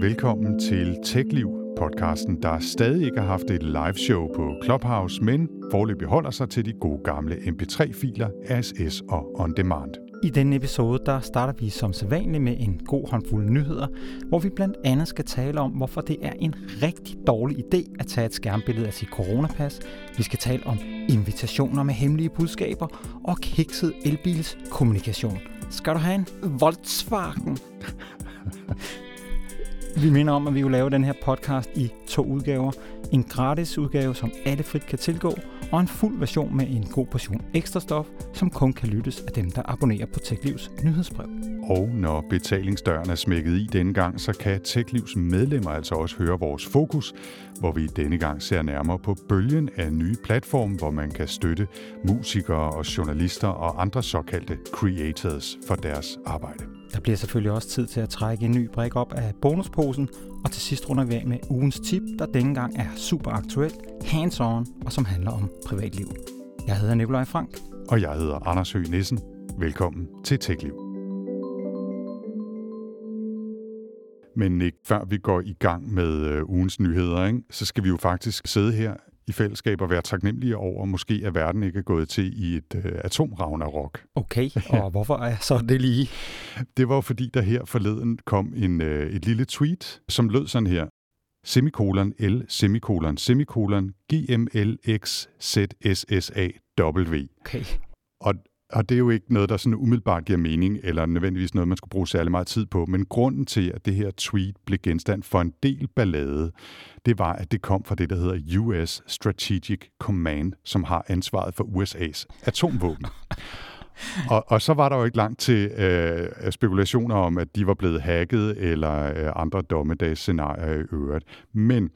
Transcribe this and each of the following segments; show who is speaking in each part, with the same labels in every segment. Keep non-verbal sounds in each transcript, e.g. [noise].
Speaker 1: Velkommen til TechLiv, podcasten, der stadig ikke har haft et live show på Clubhouse, men forløbig holder sig til de gode gamle MP3-filer, RSS og On Demand.
Speaker 2: I denne episode der starter vi som sædvanligt med en god håndfuld nyheder, hvor vi blandt andet skal tale om, hvorfor det er en rigtig dårlig idé at tage et skærmbillede af sit coronapas. Vi skal tale om invitationer med hemmelige budskaber og kikset elbils kommunikation. Skal du have en Volkswagen? [laughs] Vi minder om, at vi vil lave den her podcast i to udgaver. En gratis udgave, som alle frit kan tilgå, og en fuld version med en god portion ekstra stof, som kun kan lyttes af dem, der abonnerer på TechLivs nyhedsbrev.
Speaker 1: Og når betalingsdøren er smækket i denne gang, så kan TechLivs medlemmer altså også høre vores fokus, hvor vi denne gang ser nærmere på bølgen af nye platforme, hvor man kan støtte musikere og journalister og andre såkaldte creators for deres arbejde.
Speaker 2: Der bliver selvfølgelig også tid til at trække en ny brik op af bonusposen, og til sidst runder vi af med ugens tip, der denne gang er super aktuelt, hands-on og som handler om privatliv. Jeg hedder Nikolaj Frank.
Speaker 1: Og jeg hedder Anders Høgh Nissen. Velkommen til TechLiv. Men Nick, før vi går i gang med øh, ugens nyheder, ikke, så skal vi jo faktisk sidde her i fællesskab og være taknemmelige over, måske at verden ikke er gået til i et øh, atomragnarok.
Speaker 2: Okay, [laughs] og hvorfor er så det lige?
Speaker 1: Det var fordi, der her forleden kom en, øh, et lille tweet, som lød sådan her. Semikolon L, semikolon, semikolon, GMLX, ZSSA, W.
Speaker 2: Okay.
Speaker 1: Og, og det er jo ikke noget, der sådan umiddelbart giver mening, eller nødvendigvis noget, man skulle bruge særlig meget tid på. Men grunden til, at det her tweet blev genstand for en del ballade, det var, at det kom fra det, der hedder US Strategic Command, som har ansvaret for USA's atomvåben. [laughs] og, og så var der jo ikke langt til øh, spekulationer om, at de var blevet hacket, eller øh, andre dommedagsscenarier i øvrigt. Men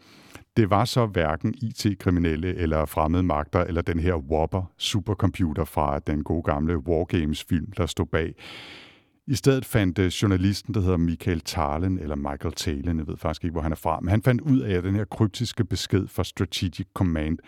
Speaker 1: det var så hverken IT-kriminelle eller fremmede magter, eller den her Whopper supercomputer fra den gode gamle Wargames-film, der stod bag. I stedet fandt øh, journalisten, der hedder Michael Talen, eller Michael Talen, jeg ved faktisk ikke, hvor han er fra, men han fandt ud af, at den her kryptiske besked fra Strategic Command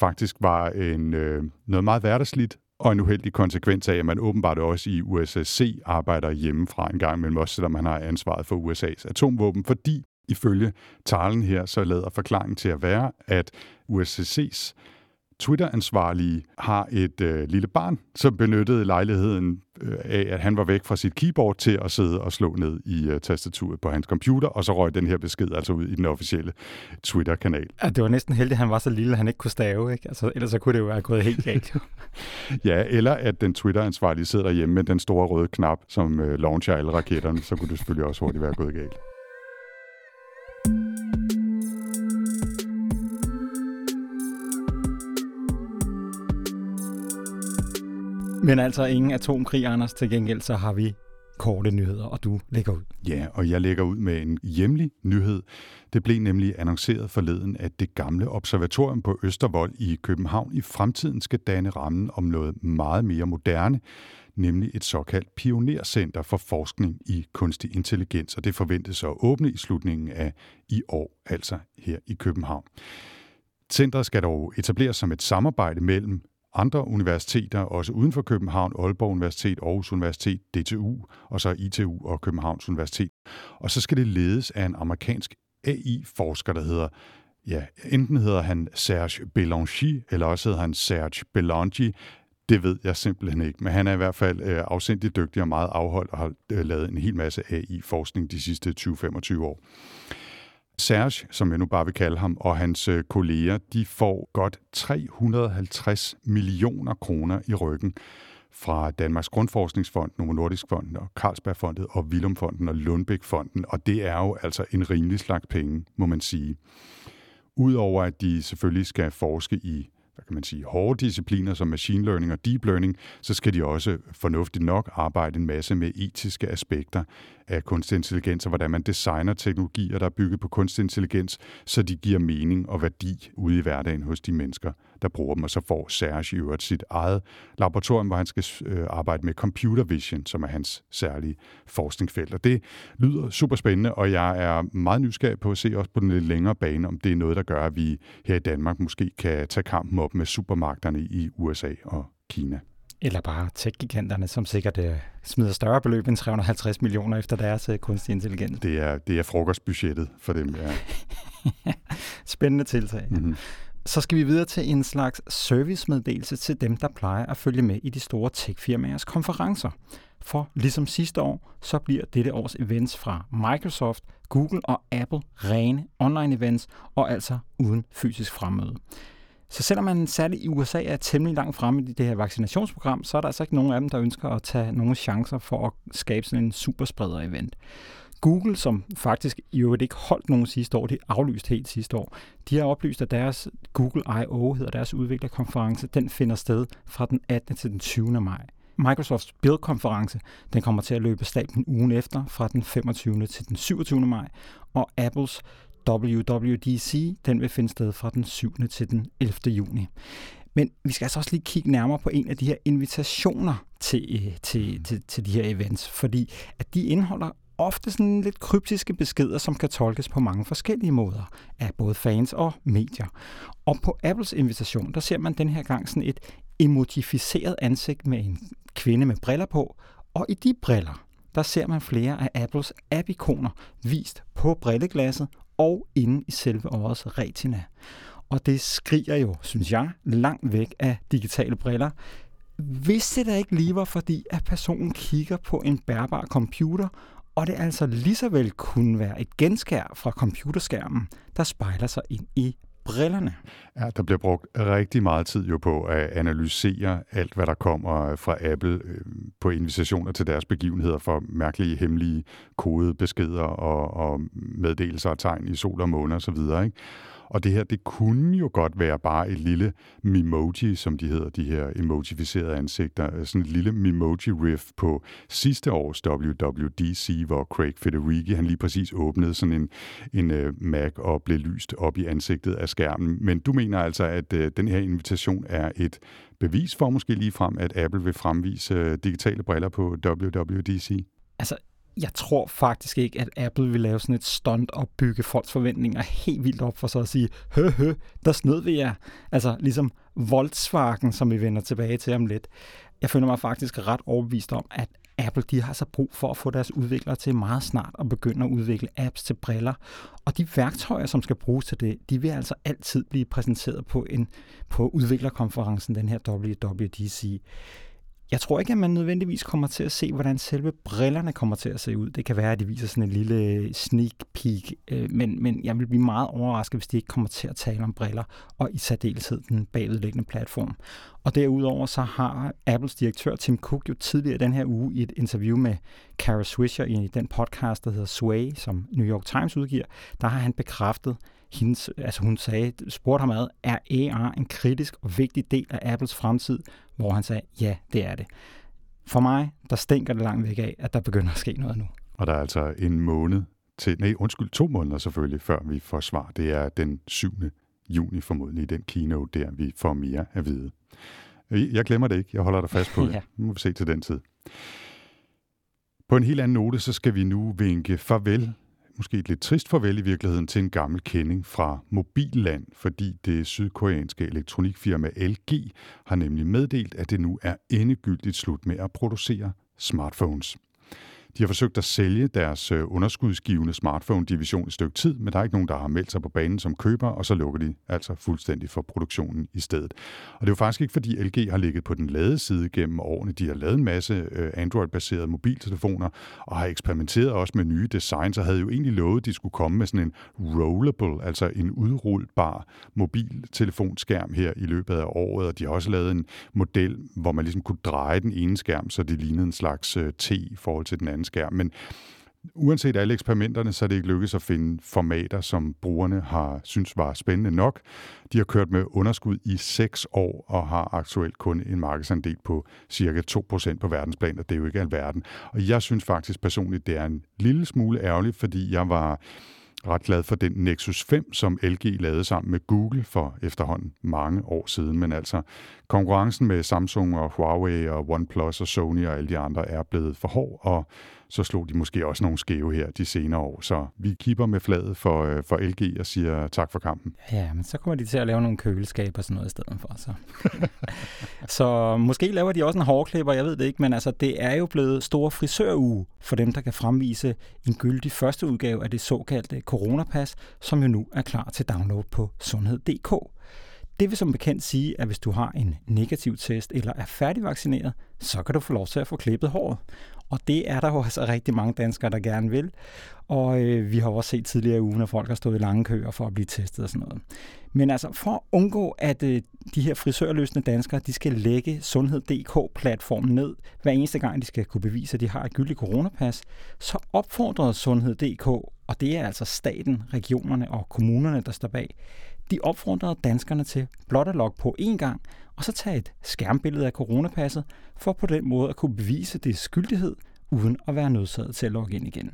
Speaker 1: faktisk var en, øh, noget meget hverdagsligt, og en uheldig konsekvens af, at man åbenbart også i USSC arbejder hjemmefra en gang imellem, også selvom man har ansvaret for USA's atomvåben, fordi ifølge talen her, så lader forklaringen til at være, at USCC's Twitter-ansvarlige har et øh, lille barn, som benyttede lejligheden øh, af, at han var væk fra sit keyboard til at sidde og slå ned i øh, tastaturet på hans computer, og så røg den her besked altså ud i den officielle Twitter-kanal.
Speaker 2: Ja, det var næsten heldigt, at han var så lille, at han ikke kunne stave, ikke? Altså, ellers så kunne det jo være gået helt galt. [laughs]
Speaker 1: ja, eller at den Twitter-ansvarlige sidder derhjemme med den store røde knap, som øh, launcher alle raketterne, så kunne det selvfølgelig også hurtigt være gået galt.
Speaker 2: Men altså ingen atomkrig, Anders. Til gengæld så har vi korte nyheder, og du lægger ud.
Speaker 1: Ja, og jeg lægger ud med en hjemlig nyhed. Det blev nemlig annonceret forleden, at det gamle observatorium på Østervold i København i fremtiden skal danne rammen om noget meget mere moderne, nemlig et såkaldt pionercenter for forskning i kunstig intelligens, og det forventes at åbne i slutningen af i år, altså her i København. Centret skal dog etableres som et samarbejde mellem andre universiteter, også uden for København, Aalborg Universitet, Aarhus Universitet, DTU, og så ITU og Københavns Universitet. Og så skal det ledes af en amerikansk AI-forsker, der hedder, ja, enten hedder han Serge Belangi, eller også hedder han Serge Belangi. Det ved jeg simpelthen ikke, men han er i hvert fald øh, afsindig dygtig og meget afholdt og har øh, lavet en hel masse AI-forskning de sidste 20-25 år. Serge, som jeg nu bare vil kalde ham, og hans øh, kolleger, de får godt 350 millioner kroner i ryggen fra Danmarks Grundforskningsfond, Novo Nordisk Fonden og Carlsbergfondet og Willumfonden og Lundbæk-fonden, og det er jo altså en rimelig slags penge, må man sige. Udover at de selvfølgelig skal forske i hvad kan man sige, hårde discipliner som machine learning og deep learning, så skal de også fornuftigt nok arbejde en masse med etiske aspekter af kunstig intelligens, og hvordan man designer teknologier, der er bygget på kunstig intelligens, så de giver mening og værdi ude i hverdagen hos de mennesker, der bruger dem. Og så får Serge i øvrigt sit eget laboratorium, hvor han skal øh, arbejde med computer vision, som er hans særlige forskningsfelt. Og det lyder super spændende, og jeg er meget nysgerrig på at se også på den lidt længere bane, om det er noget, der gør, at vi her i Danmark måske kan tage kampen op med supermagterne i USA og Kina.
Speaker 2: Eller bare tech-giganterne, som sikkert uh, smider større beløb end 350 millioner efter deres uh, kunstig intelligens.
Speaker 1: Det er, det er frokostbudgettet for dem, ja. [laughs]
Speaker 2: Spændende tiltag. Mm-hmm. Så skal vi videre til en slags servicemeddelelse til dem, der plejer at følge med i de store tech-firmaers konferencer. For ligesom sidste år, så bliver dette års events fra Microsoft, Google og Apple rene online events, og altså uden fysisk fremmøde. Så selvom man særligt i USA er temmelig langt fremme i det her vaccinationsprogram, så er der altså ikke nogen af dem, der ønsker at tage nogle chancer for at skabe sådan en superspreder-event. Google, som faktisk i øvrigt ikke holdt nogen sidste år, de aflyst helt sidste år, de har oplyst, at deres Google I.O., hedder deres udviklerkonference, den finder sted fra den 18. til den 20. maj. Microsofts Build-konference, den kommer til at løbe staten ugen efter, fra den 25. til den 27. maj, og Apples WWDC, den vil finde sted fra den 7. til den 11. juni. Men vi skal altså også lige kigge nærmere på en af de her invitationer til, øh, til, til, til de her events, fordi at de indeholder ofte sådan lidt kryptiske beskeder, som kan tolkes på mange forskellige måder af både fans og medier. Og på Apples invitation, der ser man den her gang sådan et emotificeret ansigt med en kvinde med briller på, og i de briller, der ser man flere af Apples app-ikoner vist på brilleglasset og inde i selve årets retina. Og det skriger jo, synes jeg, langt væk af digitale briller. Hvis det da ikke lige var fordi, at personen kigger på en bærbar computer, og det altså lige så vel kunne være et genskær fra computerskærmen, der spejler sig ind i brillerne.
Speaker 1: Ja, der bliver brugt rigtig meget tid jo på at analysere alt, hvad der kommer fra Apple øh, på invitationer til deres begivenheder for mærkelige, hemmelige kodebeskeder og, og meddelelser og tegn i sol og måne osv. Ikke? Og det her, det kunne jo godt være bare et lille Mimoji, som de hedder, de her emojificerede ansigter. Sådan et lille Mimoji-riff på sidste års WWDC, hvor Craig Federighi, han lige præcis åbnede sådan en, en uh, Mac og blev lyst op i ansigtet af skærmen. Men du mener altså, at uh, den her invitation er et bevis for måske lige frem, at Apple vil fremvise uh, digitale briller på WWDC?
Speaker 2: Altså, jeg tror faktisk ikke, at Apple vil lave sådan et stunt og bygge folks forventninger helt vildt op for så at sige, hø hø, der snød vi jer. Altså ligesom Volkswagen, som vi vender tilbage til om lidt. Jeg føler mig faktisk ret overbevist om, at Apple de har så brug for at få deres udviklere til meget snart at begynde at udvikle apps til briller. Og de værktøjer, som skal bruges til det, de vil altså altid blive præsenteret på en på udviklerkonferencen, den her WWDC. Jeg tror ikke, at man nødvendigvis kommer til at se, hvordan selve brillerne kommer til at se ud. Det kan være, at de viser sådan en lille øh, sneak peek, øh, men, men jeg vil blive meget overrasket, hvis de ikke kommer til at tale om briller, og i særdeleshed den bagvedliggende platform. Og derudover så har Apples direktør Tim Cook jo tidligere den her uge i et interview med Kara Swisher i den podcast, der hedder Sway, som New York Times udgiver, der har han bekræftet, hendes, altså hun sagde, spurgte ham ad, er AR en kritisk og vigtig del af Apples fremtid? Hvor han sagde, ja, det er det. For mig, der stinker det langt væk af, at der begynder at ske noget nu.
Speaker 1: Og der er altså en måned til, nej, undskyld, to måneder selvfølgelig, før vi får svar. Det er den 7. juni formodentlig, den keynote der, vi får mere at vide. Jeg glemmer det ikke, jeg holder dig fast på [laughs] det. ja. Nu må vi se til den tid. På en helt anden note, så skal vi nu vinke farvel måske et lidt trist farvel i virkeligheden til en gammel kending fra Mobilland, fordi det sydkoreanske elektronikfirma LG har nemlig meddelt, at det nu er endegyldigt slut med at producere smartphones. De har forsøgt at sælge deres øh, underskudsgivende smartphone-division et stykke tid, men der er ikke nogen, der har meldt sig på banen som køber, og så lukker de altså fuldstændig for produktionen i stedet. Og det er jo faktisk ikke, fordi LG har ligget på den lade side gennem årene. De har lavet en masse øh, Android-baserede mobiltelefoner, og har eksperimenteret også med nye designs, og havde jo egentlig lovet, at de skulle komme med sådan en rollable, altså en udrullbar mobiltelefonskærm her i løbet af året, og de har også lavet en model, hvor man ligesom kunne dreje den ene skærm, så det lignede en slags øh, T i forhold til den anden skærm. Men uanset alle eksperimenterne, så er det ikke lykkedes at finde formater, som brugerne har synes var spændende nok. De har kørt med underskud i seks år og har aktuelt kun en markedsandel på cirka 2% på verdensplan, og det er jo ikke alverden. Og jeg synes faktisk personligt, det er en lille smule ærgerligt, fordi jeg var ret glad for den Nexus 5, som LG lavede sammen med Google for efterhånden mange år siden. Men altså, konkurrencen med Samsung og Huawei og OnePlus og Sony og alle de andre er blevet for hård, og så slog de måske også nogle skæve her de senere år. Så vi kipper med fladet for, øh, for LG og siger tak for kampen.
Speaker 2: Ja, men så kommer de til at lave nogle køleskaber og sådan noget i stedet for. Så. [laughs] så måske laver de også en hårklipper, jeg ved det ikke, men altså, det er jo blevet store frisøruge for dem, der kan fremvise en gyldig første udgave af det såkaldte coronapas, som jo nu er klar til download på sundhed.dk. Det vil som bekendt sige, at hvis du har en negativ test eller er færdigvaccineret, så kan du få lov til at få klippet håret. Og det er der jo altså rigtig mange danskere, der gerne vil. Og øh, vi har også set tidligere i ugen, at folk har stået i lange køer for at blive testet og sådan noget. Men altså for at undgå, at øh, de her frisørløsende danskere, de skal lægge Sundhed.dk-platformen ned, hver eneste gang de skal kunne bevise, at de har et gyldigt coronapas, så opfordrede Sundhed.dk, og det er altså staten, regionerne og kommunerne, der står bag, de opfordrede danskerne til blot at logge på én gang, og så tage et skærmbillede af coronapasset, for på den måde at kunne bevise det skyldighed, uden at være nødsaget til at logge ind igen.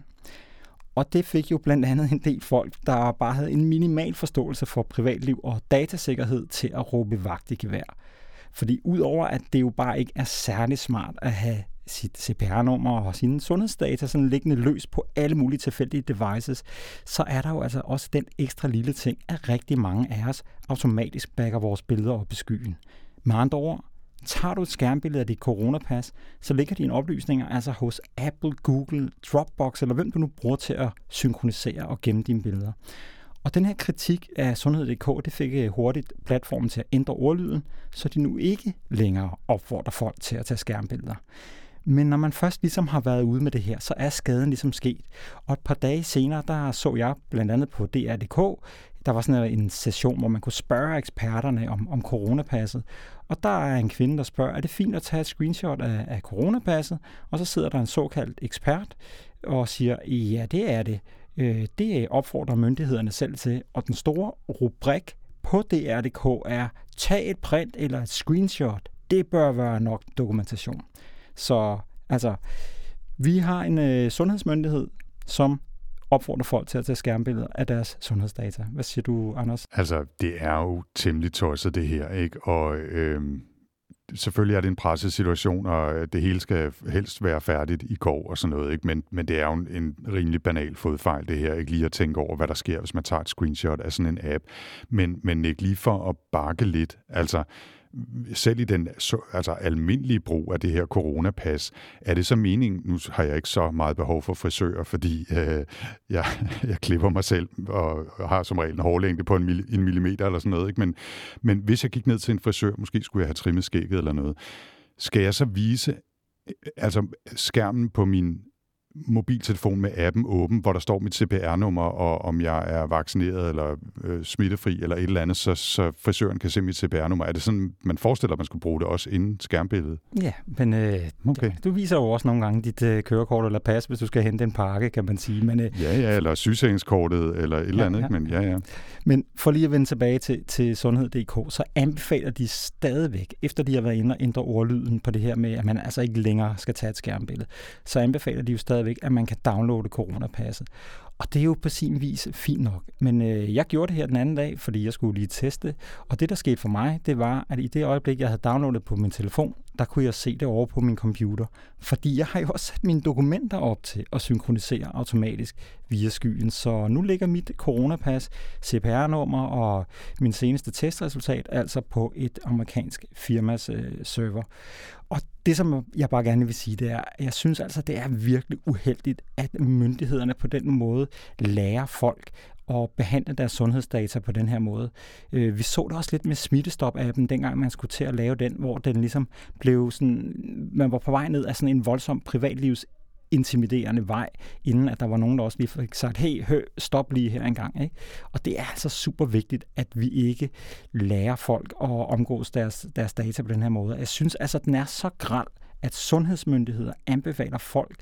Speaker 2: Og det fik jo blandt andet en del folk, der bare havde en minimal forståelse for privatliv og datasikkerhed til at råbe vagt i gevær. Fordi udover at det jo bare ikke er særlig smart at have sit CPR-nummer og sine sundhedsdata sådan liggende løs på alle mulige tilfældige devices, så er der jo altså også den ekstra lille ting, at rigtig mange af os automatisk backer vores billeder op i skyen. Med andre ord, tager du et skærmbillede af dit coronapas, så ligger dine oplysninger altså hos Apple, Google, Dropbox eller hvem du nu bruger til at synkronisere og gemme dine billeder. Og den her kritik af Sundhed.dk, det fik øh, hurtigt platformen til at ændre ordlyden, så de nu ikke længere opfordrer folk til at tage skærmbilleder. Men når man først ligesom har været ude med det her, så er skaden ligesom sket. Og et par dage senere, der så jeg blandt andet på DR.dk, der var sådan en session, hvor man kunne spørge eksperterne om, om coronapasset. Og der er en kvinde, der spørger, er det fint at tage et screenshot af, af coronapasset? Og så sidder der en såkaldt ekspert og siger, ja, det er det. Øh, det opfordrer myndighederne selv til. Og den store rubrik på DR.dk er, tag et print eller et screenshot. Det bør være nok dokumentation. Så altså, vi har en øh, sundhedsmyndighed, som opfordrer folk til at tage skærmbilleder af deres sundhedsdata. Hvad siger du, Anders?
Speaker 1: Altså, det er jo temmelig tosset, det her, ikke? Og øh, selvfølgelig er det en pressesituation, og øh, det hele skal helst være færdigt i går og sådan noget, ikke? Men, men det er jo en, en rimelig banal fodfejl, det her. Ikke lige at tænke over, hvad der sker, hvis man tager et screenshot af sådan en app. Men, men ikke lige for at bakke lidt. Altså, selv i den altså almindelige brug af det her coronapas, er det så meningen, nu har jeg ikke så meget behov for frisører, fordi øh, jeg, [laughs] jeg klipper mig selv og har som regel en hårlængde på en, en millimeter eller sådan noget, ikke? Men, men hvis jeg gik ned til en frisør, måske skulle jeg have trimmet skægget eller noget, skal jeg så vise altså skærmen på min mobiltelefon med appen åben, hvor der står mit CPR-nummer, og om jeg er vaccineret eller øh, smittefri eller et eller andet, så, så frisøren kan se mit CPR-nummer. Er det sådan, man forestiller, at man skulle bruge det også inden skærmbilledet?
Speaker 2: Ja, men øh, okay. du viser jo også nogle gange dit øh, kørekort eller pas, hvis du skal hente en pakke, kan man sige. Men, øh,
Speaker 1: ja, ja, eller sygesikringskortet eller et ja, eller andet. Ja. Men, ja, ja.
Speaker 2: men for lige at vende tilbage til, til sundhed.dk, så anbefaler de stadigvæk, efter de har været inde og ændre ordlyden på det her med, at man altså ikke længere skal tage et skærmbillede, så anbefaler de jo stadigvæk, at man kan downloade coronapasset. Og det er jo på sin vis fint nok. Men øh, jeg gjorde det her den anden dag, fordi jeg skulle lige teste. Og det, der skete for mig, det var, at i det øjeblik, jeg havde downloadet på min telefon, der kunne jeg se det over på min computer. Fordi jeg har jo også sat mine dokumenter op til at synkronisere automatisk via skyen. Så nu ligger mit coronapas, CPR-nummer og min seneste testresultat altså på et amerikansk firmas øh, server. Og det, som jeg bare gerne vil sige, det er, at jeg synes altså, det er virkelig uheldigt, at myndighederne på den måde lærer folk at behandle deres sundhedsdata på den her måde. Øh, vi så det også lidt med Smittestop-appen, dengang man skulle til at lave den, hvor den ligesom blev sådan, man var på vej ned af sådan en voldsom privatlivs intimiderende vej, inden at der var nogen, der også lige fik sagt, hey, hø, stop lige her en gang. Ikke? Og det er altså super vigtigt, at vi ikke lærer folk at omgås deres, deres data på den her måde. Jeg synes altså, den er så græld, at sundhedsmyndigheder anbefaler folk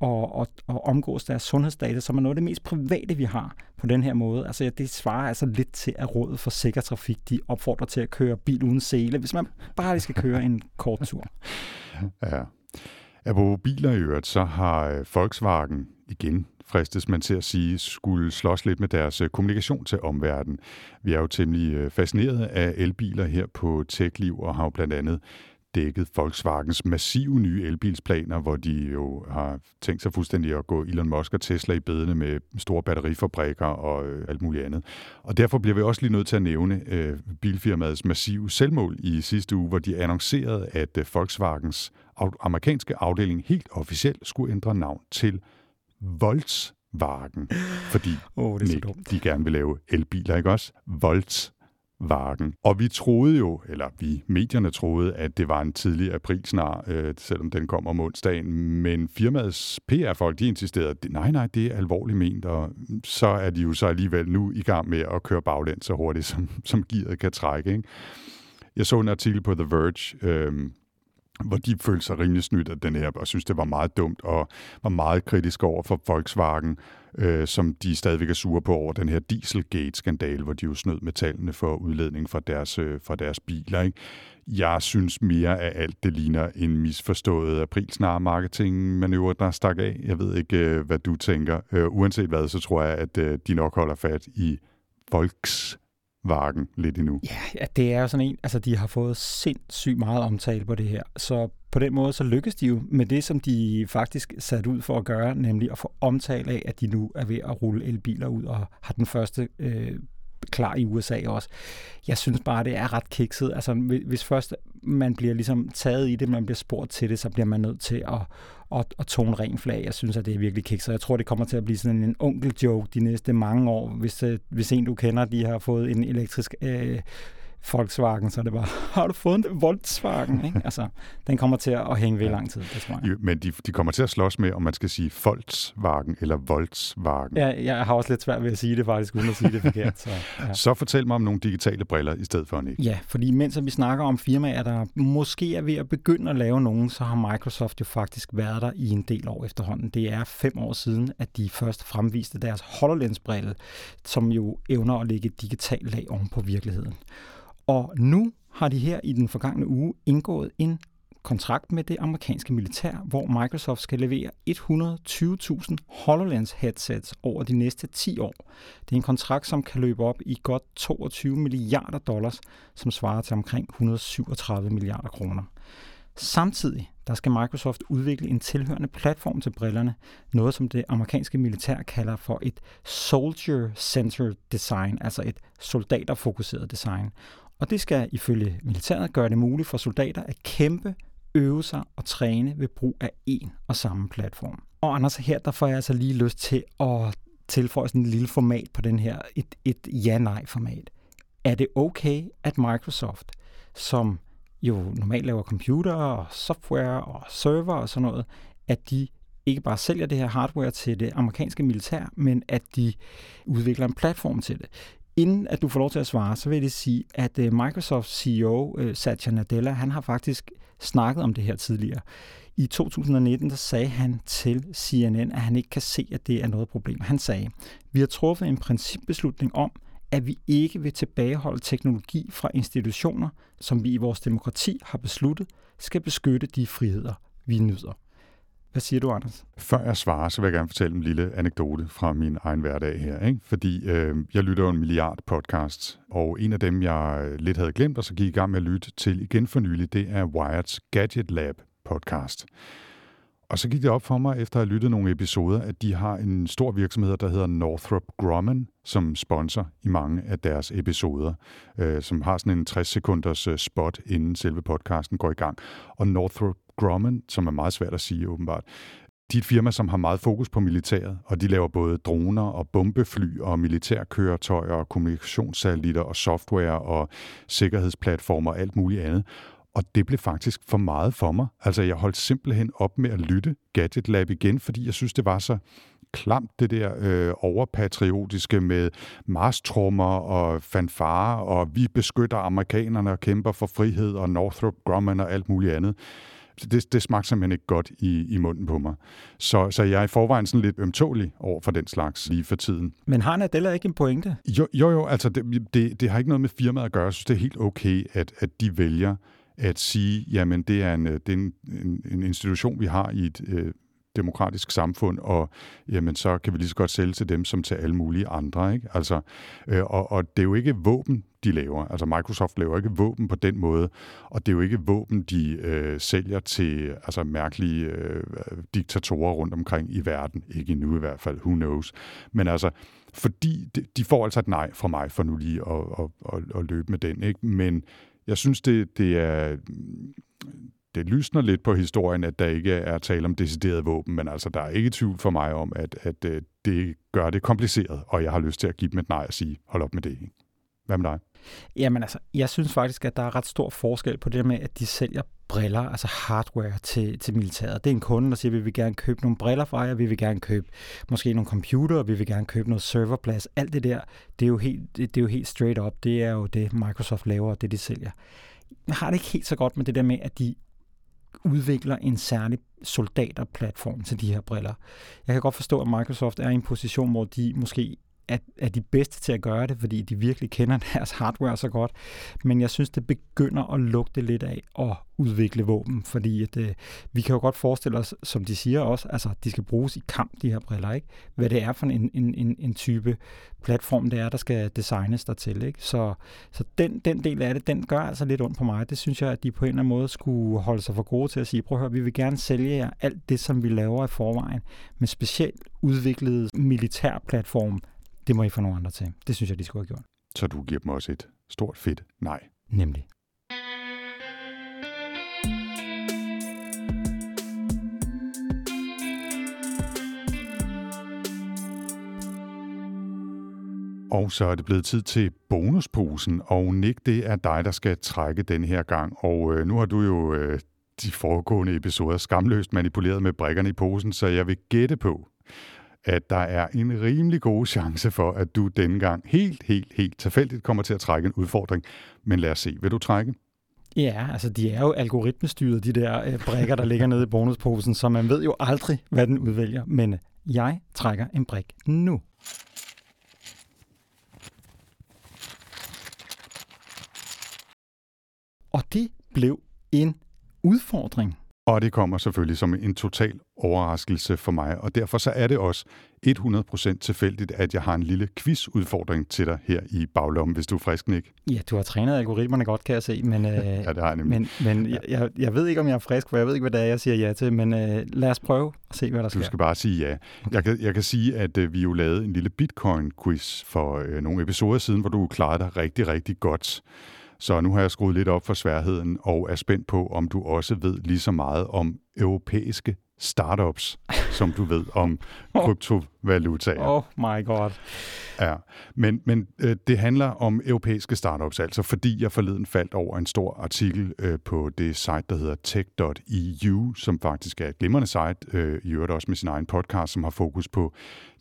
Speaker 2: at, at, at omgås deres sundhedsdata, som er noget af det mest private, vi har på den her måde. Altså, det svarer altså lidt til, at Rådet for Sikker Trafik, de opfordrer til at køre bil uden sele, hvis man bare lige skal køre en kort tur. [laughs]
Speaker 1: Ja, Apropos biler i øvrigt, så har øh, Volkswagen igen fristes man til at sige, skulle slås lidt med deres øh, kommunikation til omverdenen. Vi er jo temmelig øh, fascineret af elbiler her på TechLiv og har jo blandt andet dækket Volkswagens massive nye elbilsplaner, hvor de jo har tænkt sig fuldstændig at gå Elon Musk og Tesla i bedene med store batterifabrikker og øh, alt muligt andet. Og derfor bliver vi også lige nødt til at nævne øh, bilfirmaets massive selvmål i sidste uge, hvor de annoncerede, at øh, Volkswagens amerikanske afdeling helt officielt skulle ændre navn til Volkswagen, fordi
Speaker 2: oh, det er Nick,
Speaker 1: de gerne vil lave elbiler, ikke også? Volkswagen Vagen. Og vi troede jo, eller vi medierne troede, at det var en tidlig aprilsnar, øh, selvom den kom om onsdagen. Men firmaets PR-folk, de insisterede, nej, nej, det er alvorligt ment, og så er de jo så alligevel nu i gang med at køre baglæns så hurtigt, som, som gearet kan trække. Ikke? Jeg så en artikel på The Verge, øh, hvor de følte sig rimelig snydt af den her, og synes, det var meget dumt, og var meget kritisk over for Volkswagen, øh, som de stadigvæk er sure på over den her Dieselgate-skandal, hvor de jo snød med tallene for udledning fra deres, øh, fra deres biler. Ikke? Jeg synes mere af alt, det ligner en misforstået aprilsnare marketing manøvre, der stak af. Jeg ved ikke, øh, hvad du tænker. Øh, uanset hvad, så tror jeg, at øh, de nok holder fat i Volks Vagen lidt endnu.
Speaker 2: Ja, ja, det er jo sådan en, altså de har fået sindssygt meget omtale på det her, så på den måde så lykkes de jo med det, som de faktisk sat ud for at gøre, nemlig at få omtale af, at de nu er ved at rulle elbiler ud og har den første øh, klar i USA også. Jeg synes bare, det er ret kikset. Altså, hvis først man bliver ligesom taget i det, man bliver spurgt til det, så bliver man nødt til at, at, at tone ren flag. Jeg synes, at det er virkelig kikset. Jeg tror, det kommer til at blive sådan en onkel-joke de næste mange år, hvis, øh, hvis en, du kender, de har fået en elektrisk øh, Volkswagen, så det bare, [laughs] har du fået en Volkswagen? Ikke? [laughs] Altså, den kommer til at hænge ved ja. lang tid, det tror jeg.
Speaker 1: Jo, men de, de kommer til at slås med, om man skal sige Volkswagen eller Volkswagen.
Speaker 2: Ja, jeg har også lidt svært ved at sige det faktisk, uden at sige det forkert. Så, [laughs]
Speaker 1: ja. så fortæl mig om nogle digitale briller i stedet for, Nick.
Speaker 2: Ja, fordi mens vi snakker om firmaer, der måske er ved at begynde at lave nogen, så har Microsoft jo faktisk været der i en del år efterhånden. Det er fem år siden, at de først fremviste deres HoloLens-brille, som jo evner at lægge et digitalt lag oven på virkeligheden. Og nu har de her i den forgangne uge indgået en kontrakt med det amerikanske militær, hvor Microsoft skal levere 120.000 HoloLens headsets over de næste 10 år. Det er en kontrakt, som kan løbe op i godt 22 milliarder dollars, som svarer til omkring 137 milliarder kroner. Samtidig der skal Microsoft udvikle en tilhørende platform til brillerne, noget som det amerikanske militær kalder for et Soldier-Centered Design, altså et soldaterfokuseret design. Og det skal ifølge militæret gøre det muligt for soldater at kæmpe, øve sig og træne ved brug af en og samme platform. Og Anders, her der får jeg altså lige lyst til at tilføje sådan et lille format på den her, et, et ja-nej-format. Er det okay, at Microsoft, som jo normalt laver computer og software og server og sådan noget, at de ikke bare sælger det her hardware til det amerikanske militær, men at de udvikler en platform til det. Inden at du får lov til at svare, så vil jeg sige, at øh, Microsoft CEO øh, Satya Nadella, han har faktisk snakket om det her tidligere. I 2019 der sagde han til CNN, at han ikke kan se, at det er noget problem. Han sagde, vi har truffet en principbeslutning om, at vi ikke vil tilbageholde teknologi fra institutioner, som vi i vores demokrati har besluttet, skal beskytte de friheder, vi nyder. Hvad siger du, Anders?
Speaker 1: Før jeg svarer, så vil jeg gerne fortælle en lille anekdote fra min egen hverdag her. Ikke? Fordi øh, jeg lytter jo en milliard podcasts, og en af dem, jeg øh, lidt havde glemt, og så gik i gang med at lytte til igen for nylig, det er Wired's Gadget Lab podcast. Og så gik det op for mig, efter at have lyttet nogle episoder, at de har en stor virksomhed, der hedder Northrop Grumman, som sponsor i mange af deres episoder, øh, som har sådan en 60-sekunders øh, spot, inden selve podcasten går i gang. Og Northrop Grumman, som er meget svært at sige åbenbart, de er et firma, som har meget fokus på militæret, og de laver både droner og bombefly og militærkøretøjer og kommunikationssatellitter og software og sikkerhedsplatformer og alt muligt andet. Og det blev faktisk for meget for mig. Altså, jeg holdt simpelthen op med at lytte Gadget Lab igen, fordi jeg synes, det var så klamt, det der øh, overpatriotiske med marstrummer og fanfare, og vi beskytter amerikanerne og kæmper for frihed, og Northrop Grumman og alt muligt andet det, det smagte simpelthen ikke godt i, i munden på mig. Så, så jeg er i forvejen sådan lidt ømtålig over for den slags lige for tiden.
Speaker 2: Men har Nadella ikke en pointe?
Speaker 1: Jo, jo, jo altså det, det, det har ikke noget med firmaet at gøre. Jeg synes, det er helt okay, at, at de vælger at sige, jamen det er en, det er en, en, en institution, vi har i et øh, demokratisk samfund, og jamen, så kan vi lige så godt sælge til dem som til alle mulige andre. Ikke? Altså, øh, og, og det er jo ikke våben, de laver. Altså Microsoft laver ikke våben på den måde, og det er jo ikke våben, de øh, sælger til altså, mærkelige øh, diktatorer rundt omkring i verden. Ikke endnu i hvert fald, who knows. Men altså, fordi de, de får altså et nej fra mig for nu lige at, at, at, at løbe med den. Ikke? Men jeg synes, det, det er det lysner lidt på historien, at der ikke er tale om decideret våben, men altså, der er ikke tvivl for mig om, at, at øh, det gør det kompliceret, og jeg har lyst til at give dem et nej og sige, hold op med det. Hvad med dig?
Speaker 2: Jamen altså, jeg synes faktisk, at der er ret stor forskel på det med, at de sælger briller, altså hardware til, til militæret. Det er en kunde, der siger, at vi vil gerne købe nogle briller fra jer, vi vil gerne købe måske nogle computer, vi vil gerne købe noget serverplads. Alt det der, det er jo helt, det er jo helt straight up. Det er jo det, Microsoft laver, og det de sælger. Jeg har det ikke helt så godt med det der med, at de udvikler en særlig soldaterplatform til de her briller. Jeg kan godt forstå, at Microsoft er i en position, hvor de måske er, er de bedste til at gøre det, fordi de virkelig kender [laughs] deres hardware så godt. Men jeg synes, det begynder at lugte lidt af at udvikle våben, fordi at, øh, vi kan jo godt forestille os, som de siger også, altså de skal bruges i kamp, de her briller, ikke? Hvad det er for en, en, en, en type platform, det er, der skal designes der til, ikke? Så, så den, den del af det, den gør altså lidt ondt på mig. Det synes jeg, at de på en eller anden måde skulle holde sig for gode til at sige, prøv at høre, vi vil gerne sælge jer alt det, som vi laver i forvejen, med specielt udviklede militærplatform, det må I få nogle andre til. Det synes jeg, de skulle have gjort.
Speaker 1: Så du giver dem også et stort fedt nej.
Speaker 2: Nemlig.
Speaker 1: Og så er det blevet tid til bonusposen, og Nick, det er dig, der skal trække den her gang. Og øh, nu har du jo øh, de foregående episoder skamløst manipuleret med brækkerne i posen, så jeg vil gætte på, at der er en rimelig god chance for, at du denne gang helt, helt, helt tilfældigt kommer til at trække en udfordring. Men lad os se, vil du trække?
Speaker 2: Ja, altså de er jo algoritmestyret, de der øh, brækker, der ligger nede i bonusposen, så man ved jo aldrig, hvad den udvælger. Men jeg trækker en brik nu. Og det blev en udfordring.
Speaker 1: Og det kommer selvfølgelig som en total overraskelse for mig, og derfor så er det også 100% tilfældigt, at jeg har en lille quizudfordring til dig her i baglommen, hvis du er frisk, Nick.
Speaker 2: Ja, du har trænet algoritmerne godt, kan jeg se, men, øh, [laughs]
Speaker 1: ja, det har jeg nemlig.
Speaker 2: men, men ja. jeg, jeg ved ikke, om jeg er frisk, for jeg ved ikke, hvad det er, jeg siger ja til, men øh, lad os prøve at se, hvad der sker.
Speaker 1: Du skal bare sige ja. Jeg kan, jeg kan sige, at øh, vi jo lavede en lille bitcoin-quiz for øh, nogle episoder siden, hvor du klarede dig rigtig, rigtig godt. Så nu har jeg skruet lidt op for sværheden og er spændt på, om du også ved lige så meget om europæiske startups, [laughs] som du ved om kryptovalutaer.
Speaker 2: Oh my god.
Speaker 1: Ja, men, men øh, det handler om europæiske startups, altså fordi jeg forleden faldt over en stor artikel øh, på det site, der hedder tech.eu, som faktisk er et glimrende site, øh, i øvrigt også med sin egen podcast, som har fokus på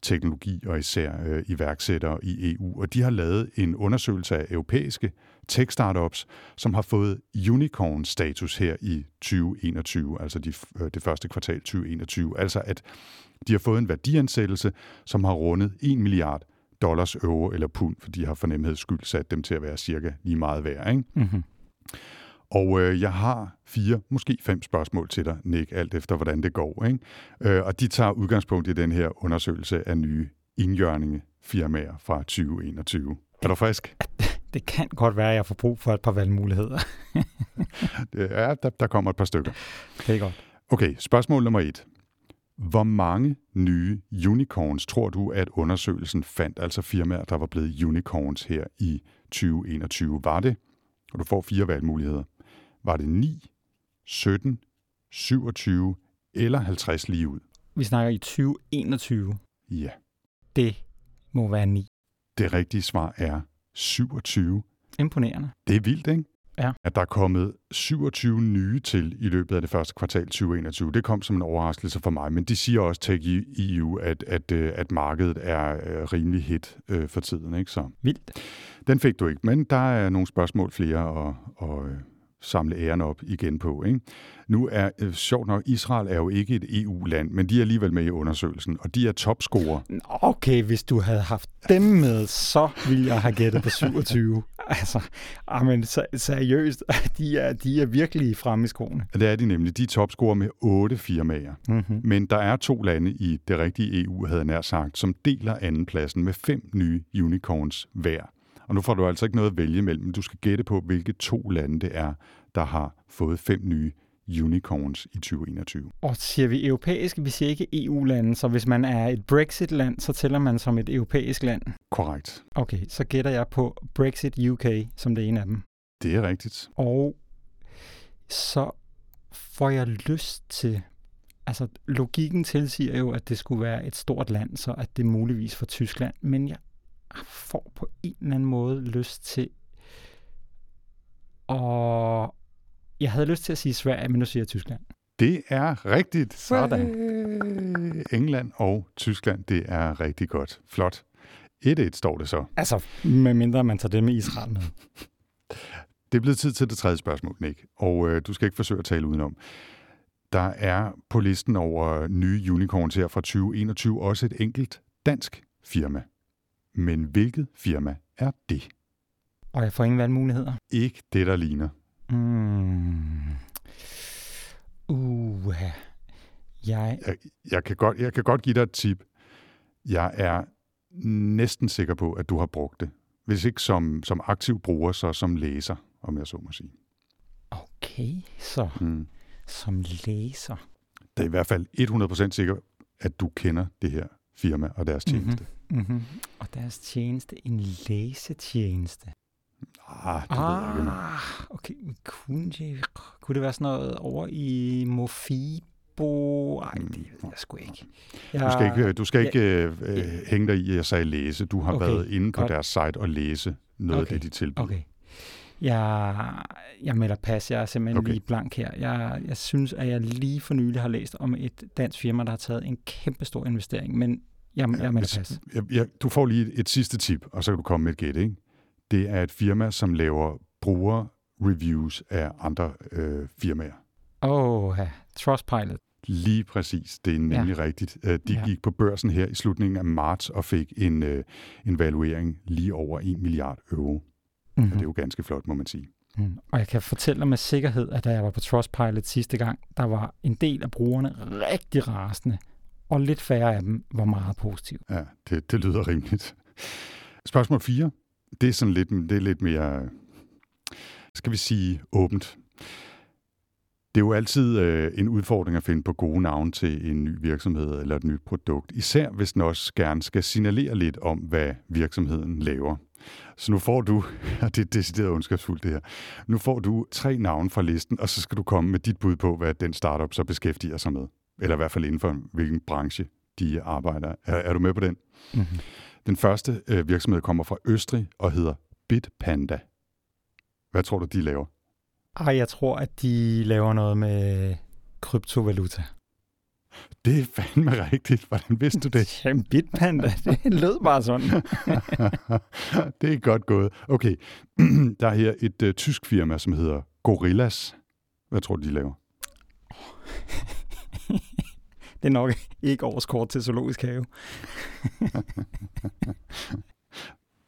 Speaker 1: teknologi og især øh, iværksættere i EU. Og de har lavet en undersøgelse af europæiske tech-startups, som har fået unicorn-status her i 2021, altså de, øh, det første kvartal 2021. Altså at de har fået en værdiansættelse, som har rundet 1 milliard dollars, euro eller pund, for de har for skyld sat dem til at være cirka lige meget værd. Ikke? Mm-hmm. Og øh, jeg har fire, måske fem spørgsmål til dig, Nick, alt efter hvordan det går. Ikke? Øh, og de tager udgangspunkt i den her undersøgelse af nye indjørninge firmaer fra 2021. Er du frisk? [laughs]
Speaker 2: Det kan godt være, at jeg får brug for et par valgmuligheder. [laughs]
Speaker 1: ja, der, der kommer et par stykker.
Speaker 2: Det er godt.
Speaker 1: Okay, spørgsmål nummer et. Hvor mange nye unicorns tror du, at undersøgelsen fandt, altså firmaer, der var blevet unicorns her i 2021? Var det, og du får fire valgmuligheder, var det 9, 17, 27 eller 50 lige ud?
Speaker 2: Vi snakker i 2021.
Speaker 1: Ja.
Speaker 2: Det må være 9.
Speaker 1: Det rigtige svar er 27.
Speaker 2: Imponerende.
Speaker 1: Det er vildt, ikke?
Speaker 2: Ja.
Speaker 1: At der er kommet 27 nye til i løbet af det første kvartal 2021. Det kom som en overraskelse for mig, men de siger også Tech EU, at, at, øh, at markedet er øh, rimelig hit øh, for tiden. Ikke? Så.
Speaker 2: Vildt.
Speaker 1: Den fik du ikke, men der er nogle spørgsmål flere og, og samle æren op igen på. Ikke? Nu er, øh, sjovt nok, Israel er jo ikke et EU-land, men de er alligevel med i undersøgelsen, og de er topscorer.
Speaker 2: Okay, hvis du havde haft dem med, så ville jeg have gættet på 27. [laughs] altså, amen, seriøst, [laughs] de er, de er virkelig fremme i skoene.
Speaker 1: Det er de nemlig. De topscorer med otte firmaer. Mm-hmm. Men der er to lande i det rigtige EU, havde jeg nær sagt, som deler andenpladsen med fem nye unicorns hver. Og nu får du altså ikke noget at vælge mellem. Du skal gætte på, hvilke to lande det er, der har fået fem nye unicorns i 2021.
Speaker 2: Og siger vi europæisk, vi siger ikke EU-lande, så hvis man er et Brexit-land, så tæller man som et europæisk land?
Speaker 1: Korrekt.
Speaker 2: Okay, så gætter jeg på Brexit UK som det ene af dem.
Speaker 1: Det er rigtigt.
Speaker 2: Og så får jeg lyst til, altså logikken tilsiger jo, at det skulle være et stort land, så at det muligvis for Tyskland, men jeg får på en eller anden måde lyst til at jeg havde lyst til at sige Sverige, men nu siger jeg Tyskland.
Speaker 1: Det er rigtigt.
Speaker 2: Sådan.
Speaker 1: England og Tyskland, det er rigtig godt. Flot. 1-1 står det så.
Speaker 2: Altså, med mindre man tager det med Israel med.
Speaker 1: Det er blevet tid til det tredje spørgsmål, Nick. Og øh, du skal ikke forsøge at tale udenom. Der er på listen over nye unicorns her fra 2021 også et enkelt dansk firma. Men hvilket firma er det?
Speaker 2: Og jeg får ingen valgmuligheder?
Speaker 1: Ikke det, der ligner.
Speaker 2: Mm. Uh. Jeg...
Speaker 1: Jeg, jeg, kan godt, jeg kan godt give dig et tip. Jeg er næsten sikker på, at du har brugt det. Hvis ikke som, som aktiv bruger, så som læser, om jeg så må sige.
Speaker 2: Okay, så mm. som læser.
Speaker 1: Det er i hvert fald 100% sikker, at du kender det her firma og deres mhm, tjeneste.
Speaker 2: Mm-hmm. Mm-hmm. Og deres tjeneste, en læsetjeneste.
Speaker 1: Ah, det ah, ved jeg ikke.
Speaker 2: Ah, okay, kunne det, kunne det være sådan noget over i Mofibo? Nej, det ved jeg sgu ikke.
Speaker 1: Jeg, du skal ikke, du skal ikke ja, øh, øh, hænge dig i, at jeg sagde læse. Du har okay, været inde på godt. deres site og læse noget okay, af det, de tilbyder.
Speaker 2: Okay. Jeg, jeg melder pas. Jeg er simpelthen okay. lige blank her. Jeg, jeg synes, at jeg lige for nylig har læst om et dansk firma, der har taget en kæmpe stor investering, men jeg melder hvis, pas.
Speaker 1: Jeg, jeg, du får lige et, et sidste tip, og så kan du komme med et gæt, ikke? Det er et firma, som laver bruger-reviews af andre øh, firmaer.
Speaker 2: Åh, oh, Trustpilot.
Speaker 1: Lige præcis, det er nemlig ja. rigtigt. Øh, de ja. gik på børsen her i slutningen af marts og fik en, øh, en valuering lige over 1 milliard euro. Mm-hmm. Og det er jo ganske flot, må man sige.
Speaker 2: Mm. Og jeg kan fortælle dig med sikkerhed, at da jeg var på Trustpilot sidste gang, der var en del af brugerne rigtig rasende, og lidt færre af dem var meget positive.
Speaker 1: Ja, det, det lyder rimeligt. Spørgsmål 4 det er sådan lidt, det er lidt mere, skal vi sige, åbent. Det er jo altid øh, en udfordring at finde på gode navne til en ny virksomhed eller et nyt produkt, især hvis den også gerne skal signalere lidt om, hvad virksomheden laver. Så nu får du, [laughs] og det er decideret ondskabsfuldt det her, nu får du tre navne fra listen, og så skal du komme med dit bud på, hvad den startup så beskæftiger sig med. Eller i hvert fald inden for hvilken branche de arbejder. Er, er du med på den? Mm-hmm. Den første øh, virksomhed kommer fra Østrig og hedder Bitpanda. Hvad tror du, de laver?
Speaker 2: Ej, jeg tror, at de laver noget med kryptovaluta.
Speaker 1: Det er fandme rigtigt. Hvordan vidste du det? [laughs]
Speaker 2: Jamen, Bitpanda, det lød bare sådan. [laughs]
Speaker 1: det er godt gået. Okay, [clears throat] der er her et uh, tysk firma, som hedder Gorillas. Hvad tror du, de laver? [laughs]
Speaker 2: det er nok [laughs] ikke årskort til zoologisk have. [laughs]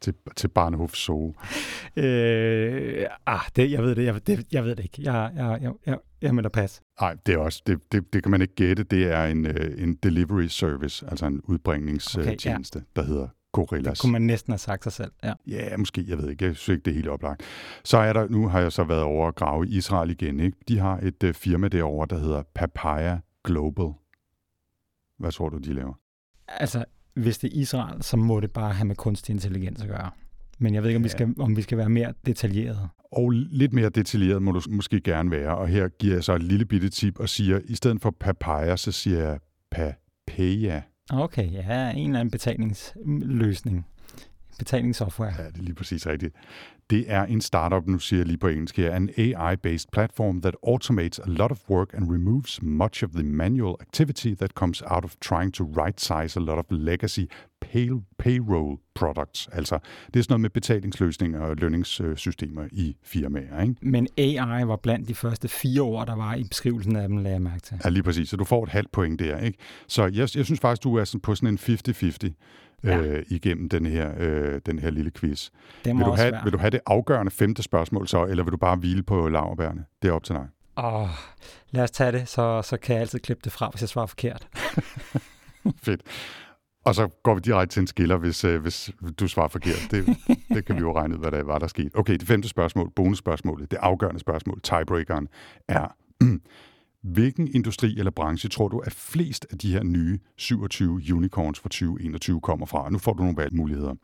Speaker 1: til, til Barnhof Zoo?
Speaker 2: Øh, ah, det, jeg ved det, jeg, det, jeg ved det ikke. Jeg, jeg, jeg, jeg, jeg melder pas.
Speaker 1: Nej, det er også, det, det, det kan man ikke gætte. Det er en, øh, en delivery service, altså en udbringningstjeneste, okay, ja. der hedder Gorillas.
Speaker 2: Det kunne man næsten have sagt sig selv, ja.
Speaker 1: Ja, måske, jeg ved ikke. Jeg synes ikke, det er helt oplagt. Så er der, nu har jeg så været over at grave i Israel igen. Ikke? De har et uh, firma derovre, der hedder Papaya Global. Hvad tror du, de laver?
Speaker 2: Altså, hvis det er Israel, så må det bare have med kunstig intelligens at gøre. Men jeg ved ikke, om, ja. vi, skal, om vi skal være mere detaljeret.
Speaker 1: Og lidt mere detaljeret må du måske gerne være. Og her giver jeg så et lille bitte tip og siger, i stedet for papaya, så siger jeg papaya.
Speaker 2: Okay, ja, en eller anden betalingsløsning. Betalingssoftware.
Speaker 1: Ja, det er lige præcis rigtigt. Det er en startup, nu siger jeg lige på engelsk her, en AI-based platform that automates a lot of work and removes much of the manual activity that comes out of trying to right-size a lot of legacy pay payroll products. Altså, det er sådan noget med betalingsløsninger og lønningssystemer i firmaer. Ikke?
Speaker 2: Men AI var blandt de første fire ord, der var i beskrivelsen af dem, lagde jeg mærke til.
Speaker 1: Ja, lige præcis. Så du får et halvt point der. Ikke? Så jeg, jeg synes faktisk, du er sådan på sådan en 50-50 ja. øh, igennem den her, øh, den her lille quiz. Vil, du have, vil du have det afgørende femte spørgsmål så, eller vil du bare hvile på laverbærene? Det er op til dig.
Speaker 2: Åh, lad os tage det, så, så kan jeg altid klippe det fra, hvis jeg svarer forkert. [laughs]
Speaker 1: Fedt. Og så går vi direkte til en skiller, hvis, øh, hvis du svarer forkert. Det, det kan vi jo regne ud, hvad der var, der skete. Okay, det femte spørgsmål, bonusspørgsmålet, det afgørende spørgsmål, tiebreakeren, er, [clears throat] hvilken industri eller branche tror du, at flest af de her nye 27 unicorns for 2021 kommer fra? Nu får du nogle valgmuligheder.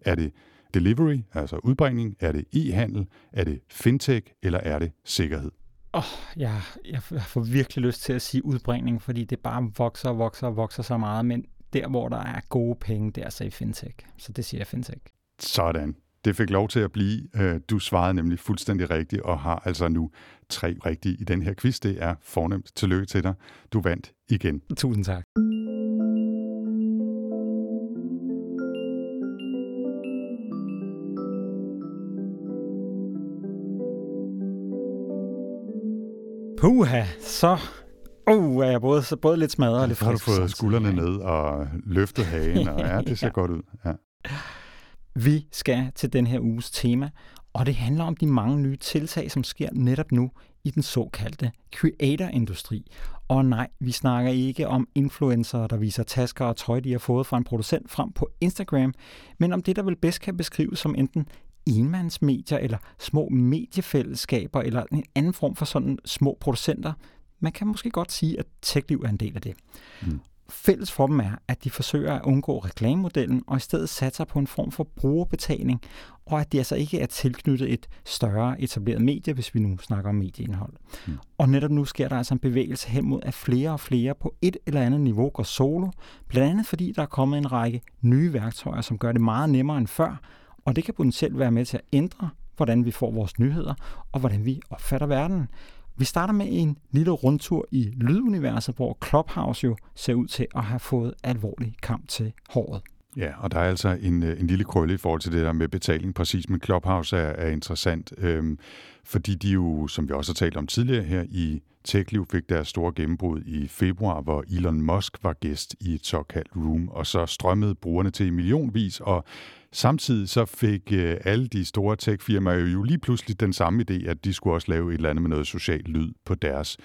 Speaker 1: Er det delivery, altså udbringning? Er det e-handel? Er det fintech? Eller er det sikkerhed?
Speaker 2: Oh, jeg, jeg får virkelig lyst til at sige udbringning, fordi det bare vokser og vokser og vokser så meget, men der, hvor der er gode penge, det er så i fintech. Så det siger jeg fintech.
Speaker 1: Sådan. Det fik lov til at blive. Øh, du svarede nemlig fuldstændig rigtigt, og har altså nu tre rigtige i den her quiz. Det er fornemt. Tillykke til dig. Du vandt igen.
Speaker 2: Tusind tak. Puha, så uh, er jeg både, både lidt smadret og lidt
Speaker 1: frisk. har du fået skuldrene ned og løftet hagen, og [laughs] ja, det ser ja. godt ud. Ja.
Speaker 2: Vi skal til den her uges tema, og det handler om de mange nye tiltag, som sker netop nu i den såkaldte creator-industri. Og nej, vi snakker ikke om influencer, der viser tasker og tøj, de har fået fra en producent frem på Instagram, men om det, der vel bedst kan beskrives som enten enmandsmedier eller små mediefællesskaber eller en anden form for sådan små producenter. Man kan måske godt sige, at TechLiv er en del af det. Mm. Fælles for dem er, at de forsøger at undgå reklamemodellen og i stedet satser på en form for brugerbetaling, og at de altså ikke er tilknyttet et større etableret medie, hvis vi nu snakker om medieindhold. Mm. Og netop nu sker der altså en bevægelse hen mod, at flere og flere på et eller andet niveau går solo, blandt andet fordi der er kommet en række nye værktøjer, som gør det meget nemmere end før, og det kan potentielt være med til at ændre, hvordan vi får vores nyheder og hvordan vi opfatter verden. Vi starter med en lille rundtur i lyduniverset, hvor Clubhouse jo ser ud til at have fået alvorlig kamp til håret.
Speaker 1: Ja, og der er altså en, øh, en lille krølle i forhold til det der med betaling præcis, men Clubhouse er, er interessant, øhm, fordi de jo, som vi også har talt om tidligere her i TechLiv, fik deres store gennembrud i februar, hvor Elon Musk var gæst i et såkaldt room, og så strømmede brugerne til i millionvis, og Samtidig så fik øh, alle de store techfirmaer jo lige pludselig den samme idé, at de skulle også lave et eller andet med noget social lyd på deres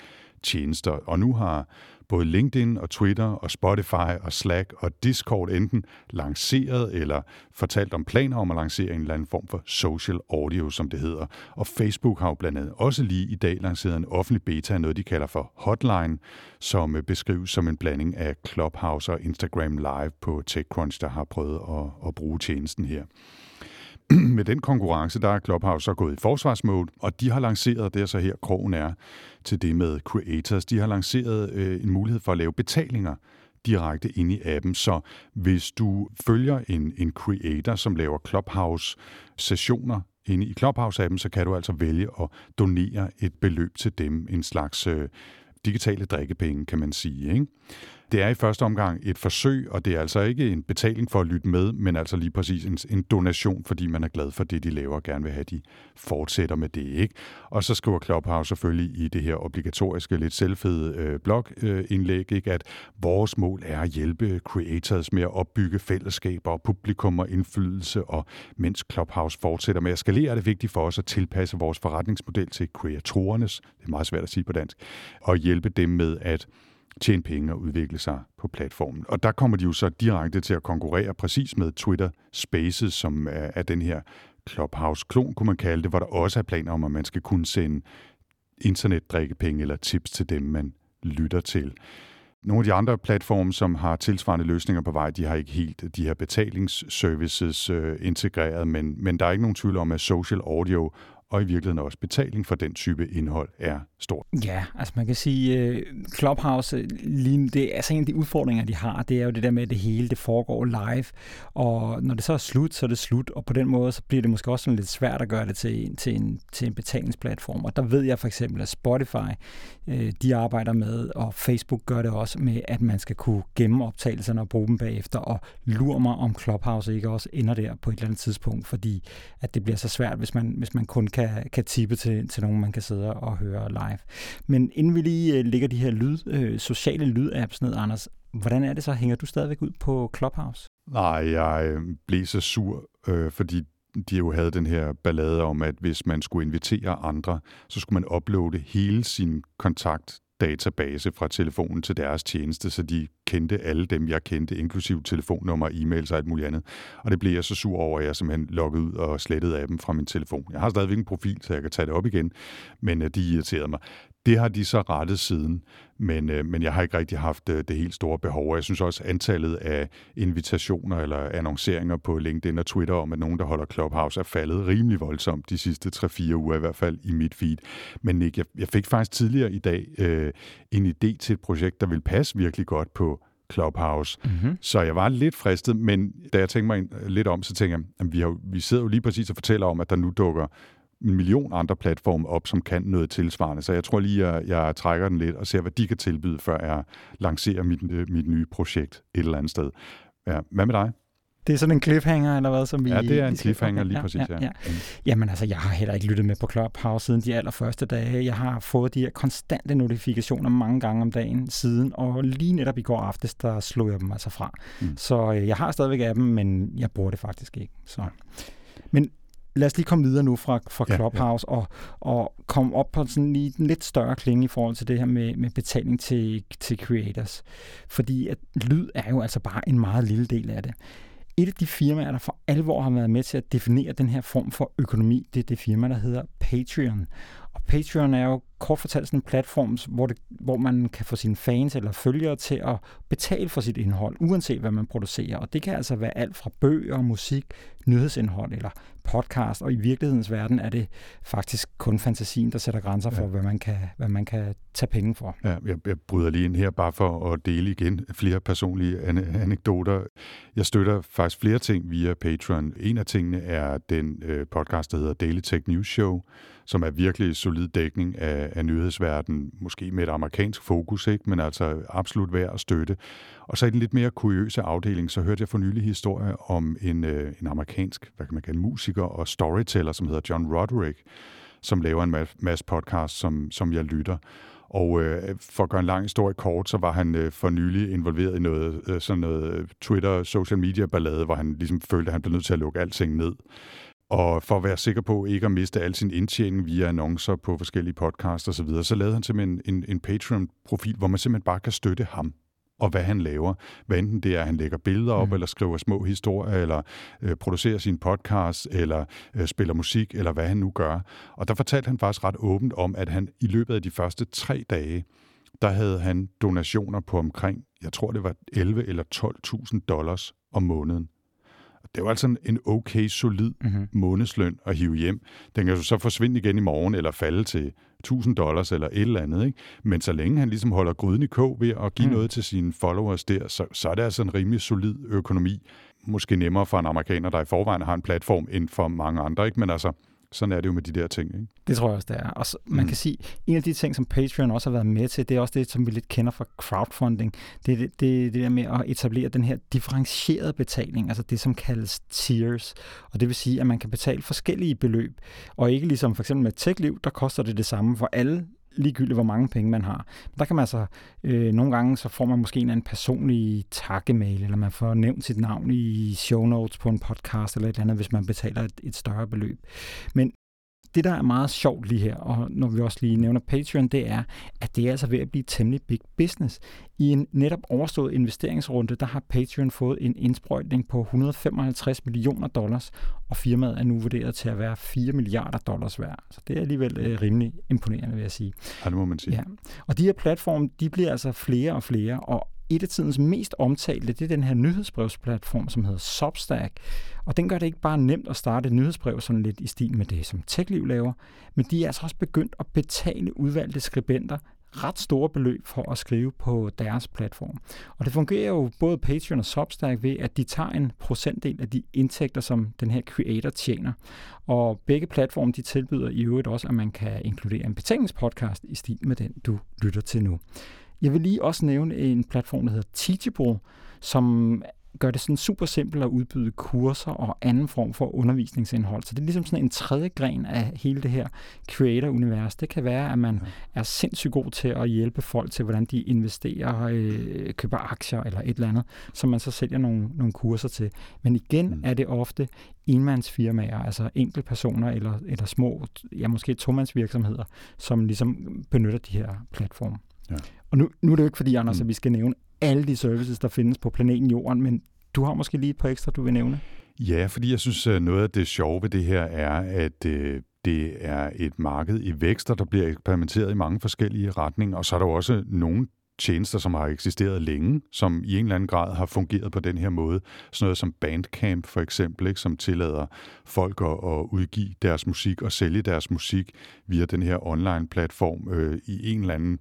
Speaker 1: tjenester. Og nu har både LinkedIn og Twitter og Spotify og Slack og Discord enten lanceret eller fortalt om planer om at lancere en eller anden form for social audio, som det hedder. Og Facebook har jo blandt andet også lige i dag lanceret en offentlig beta af noget, de kalder for Hotline, som øh, beskrives som en blanding af Clubhouse og Instagram Live på TechCrunch, der har prøvet at, at bruge tjenesten her. [clears throat] med den konkurrence, der er Clubhouse så gået i forsvarsmode, og de har lanceret, det er så her krogen er, til det med creators, de har lanceret øh, en mulighed for at lave betalinger direkte ind i appen. Så hvis du følger en, en creator, som laver Clubhouse-sessioner inde i Clubhouse-appen, så kan du altså vælge at donere et beløb til dem, en slags øh, digitale drikkepenge, kan man sige. Ikke? Det er i første omgang et forsøg, og det er altså ikke en betaling for at lytte med, men altså lige præcis en, en donation, fordi man er glad for det, de laver, og gerne vil have, at de fortsætter med det. ikke. Og så skriver Clubhouse selvfølgelig i det her obligatoriske, lidt selvfede øh, blogindlæg, øh, ikke, at vores mål er at hjælpe creators med at opbygge fællesskaber og publikum og indflydelse, og mens Clubhouse fortsætter med at skalere, er det vigtigt for os at tilpasse vores forretningsmodel til kreatorernes, det er meget svært at sige på dansk, og hjælpe dem med at tjene penge og udvikle sig på platformen. Og der kommer de jo så direkte til at konkurrere præcis med Twitter Spaces, som er, er den her Clubhouse-klon, kunne man kalde det, hvor der også er planer om, at man skal kunne sende internetdrikkepenge eller tips til dem, man lytter til. Nogle af de andre platforme, som har tilsvarende løsninger på vej, de har ikke helt de her betalingsservices øh, integreret, men, men der er ikke nogen tvivl om, at social audio og i virkeligheden også betaling for den type indhold er stort.
Speaker 2: Ja, altså man kan sige, uh, Clubhouse, øh, lige, det er altså en af de udfordringer, de har, det er jo det der med, at det hele det foregår live, og når det så er slut, så er det slut, og på den måde, så bliver det måske også sådan lidt svært at gøre det til, en, til, en, til en betalingsplatform. Og der ved jeg for eksempel, at Spotify, uh, de arbejder med, og Facebook gør det også med, at man skal kunne gemme optagelserne og bruge dem bagefter, og lur mig, om Clubhouse ikke også ender der på et eller andet tidspunkt, fordi at det bliver så svært, hvis man, hvis man kun kan, kan tippe til, til nogen, man kan sidde og høre live live. Men inden vi lige øh, lægger de her lyd, øh, sociale lydapps ned, Anders, hvordan er det så? Hænger du stadigvæk ud på Clubhouse?
Speaker 1: Nej, jeg øh, blev så sur, øh, fordi de jo havde den her ballade om, at hvis man skulle invitere andre, så skulle man uploade hele sin kontakt database fra telefonen til deres tjeneste, så de kendte alle dem, jeg kendte, inklusiv telefonnummer, e-mails og alt muligt andet. Og det blev jeg så sur over, at jeg simpelthen loggede ud og slettede af dem fra min telefon. Jeg har stadigvæk en profil, så jeg kan tage det op igen, men øh, de irriterede mig. Det har de så rettet siden, men, øh, men jeg har ikke rigtig haft øh, det helt store behov. Og jeg synes også, at antallet af invitationer eller annonceringer på LinkedIn og Twitter om, at nogen, der holder Clubhouse, er faldet rimelig voldsomt de sidste 3-4 uger, i hvert fald i mit feed. Men Nick, jeg, jeg fik faktisk tidligere i dag øh, en idé til et projekt, der vil passe virkelig godt på Clubhouse. Mm-hmm. Så jeg var lidt fristet, men da jeg tænkte mig lidt om, så tænkte jeg, at vi, har, vi sidder jo lige præcis og fortæller om, at der nu dukker en million andre platforme op, som kan noget tilsvarende. Så jeg tror lige, at jeg trækker den lidt og ser, hvad de kan tilbyde, før jeg lancerer mit, øh, mit nye projekt et eller andet sted. Ja, hvad med dig?
Speaker 2: Det er sådan en cliffhanger, eller hvad? Som
Speaker 1: vi, ja, det er en cliffhanger, lige ja, præcis, ja. ja. ja.
Speaker 2: Mm. Jamen altså, jeg har heller ikke lyttet med på Clubhouse siden de allerførste dage. Jeg har fået de her konstante notifikationer mange gange om dagen siden, og lige netop i går aftes, der slog jeg dem altså fra. Mm. Så øh, jeg har stadigvæk appen, men jeg bruger det faktisk ikke. Så. Men lad os lige komme videre nu fra, fra Clubhouse ja, ja. Og, og komme op på sådan lige en lidt større klinge i forhold til det her med, med betaling til, til creators. Fordi at lyd er jo altså bare en meget lille del af det. Et af de firmaer, der for alvor har været med til at definere den her form for økonomi, det er det firma, der hedder Patreon. Og Patreon er jo kort fortalt sådan en platform, hvor, det, hvor man kan få sine fans eller følgere til at betale for sit indhold, uanset hvad man producerer. Og det kan altså være alt fra bøger, musik, nyhedsindhold eller podcast, og i virkelighedens verden er det faktisk kun fantasien, der sætter grænser for, ja. hvad, man kan, hvad man kan tage penge for.
Speaker 1: Ja, jeg, jeg bryder lige ind her bare for at dele igen flere personlige anekdoter. Jeg støtter faktisk flere ting via Patreon. En af tingene er den øh, podcast, der hedder Daily Tech News Show, som er virkelig solid dækning af, af nyhedsverdenen, måske med et amerikansk fokus, ikke? men altså absolut værd at støtte. Og så i den lidt mere kuriøse afdeling, så hørte jeg for nylig historie om en, øh, en amerikansk, hvad kan man kalde, musiker og storyteller, som hedder John Roderick, som laver en masse podcast, som, som jeg lytter. Og øh, for at gøre en lang historie kort, så var han øh, for nylig involveret i noget, øh, sådan noget øh, Twitter, social media ballade, hvor han ligesom følte, at han blev nødt til at lukke alting ned. Og for at være sikker på ikke at miste al sin indtjening via annoncer på forskellige podcasts osv., så, videre, så lavede han simpelthen en, en, en Patreon-profil, hvor man simpelthen bare kan støtte ham og hvad han laver. Hvad enten det er, at han lægger billeder op, mm. eller skriver små historier, eller øh, producerer sin podcast, eller øh, spiller musik, eller hvad han nu gør. Og der fortalte han faktisk ret åbent om, at han i løbet af de første tre dage, der havde han donationer på omkring, jeg tror det var 11 eller 12.000 dollars om måneden. Det var altså en okay, solid mm-hmm. månedsløn at hive hjem. Den kan jo så forsvinde igen i morgen, eller falde til 1000 dollars, eller et eller andet. Ikke? Men så længe han ligesom holder gryden i kog ved at give mm. noget til sine followers der, så, så er det altså en rimelig solid økonomi. Måske nemmere for en amerikaner, der i forvejen har en platform, end for mange andre. Ikke? Men altså, sådan er det jo med de der ting. Ikke?
Speaker 2: Det tror jeg også, det er. Og så, man mm. kan sige, en af de ting, som Patreon også har været med til, det er også det, som vi lidt kender fra crowdfunding. Det er det, det, det der med at etablere den her differentierede betaling, altså det, som kaldes tiers. Og det vil sige, at man kan betale forskellige beløb, og ikke ligesom for eksempel med TechLiv, der koster det det samme for alle ligegyldigt hvor mange penge man har. Men der kan man altså, øh, nogle gange så får man måske en anden personlig takkemail, eller man får nævnt sit navn i show notes på en podcast eller et eller andet, hvis man betaler et, et større beløb. Men det, der er meget sjovt lige her, og når vi også lige nævner Patreon, det er, at det er altså ved at blive temmelig big business. I en netop overstået investeringsrunde, der har Patreon fået en indsprøjtning på 155 millioner dollars, og firmaet er nu vurderet til at være 4 milliarder dollars værd. Så det er alligevel øh, rimelig imponerende, vil jeg sige.
Speaker 1: Ja, det må man sige. Ja.
Speaker 2: Og de her platforme, de bliver altså flere og flere, og et af tidens mest omtalte, det er den her nyhedsbrevsplatform, som hedder Substack. Og den gør det ikke bare nemt at starte et nyhedsbrev sådan lidt i stil med det, som TechLiv laver, men de er altså også begyndt at betale udvalgte skribenter ret store beløb for at skrive på deres platform. Og det fungerer jo både Patreon og Substack ved, at de tager en procentdel af de indtægter, som den her creator tjener. Og begge platforme de tilbyder i øvrigt også, at man kan inkludere en betalingspodcast i stil med den, du lytter til nu. Jeg vil lige også nævne en platform, der hedder Teachable, som gør det sådan super simpelt at udbyde kurser og anden form for undervisningsindhold. Så det er ligesom sådan en tredje gren af hele det her creator-univers. Det kan være, at man er sindssygt god til at hjælpe folk til, hvordan de investerer, øh, køber aktier eller et eller andet, som man så sælger nogle, nogle kurser til. Men igen mm. er det ofte enmandsfirmaer, altså enkeltpersoner eller, eller små, ja måske tomandsvirksomheder, som ligesom benytter de her platforme. Ja. Og nu, nu er det jo ikke fordi, Anders, mm. at vi skal nævne alle de services, der findes på planeten Jorden, men du har måske lige et par ekstra, du vil nævne.
Speaker 1: Ja, fordi jeg synes, at noget af det sjove ved det her er, at øh, det er et marked i vækst, og der bliver eksperimenteret i mange forskellige retninger, og så er der også nogle tjenester, som har eksisteret længe, som i en eller anden grad har fungeret på den her måde. Sådan noget som Bandcamp for eksempel, ikke, som tillader folk at, at udgive deres musik og sælge deres musik via den her online-platform øh, i en eller anden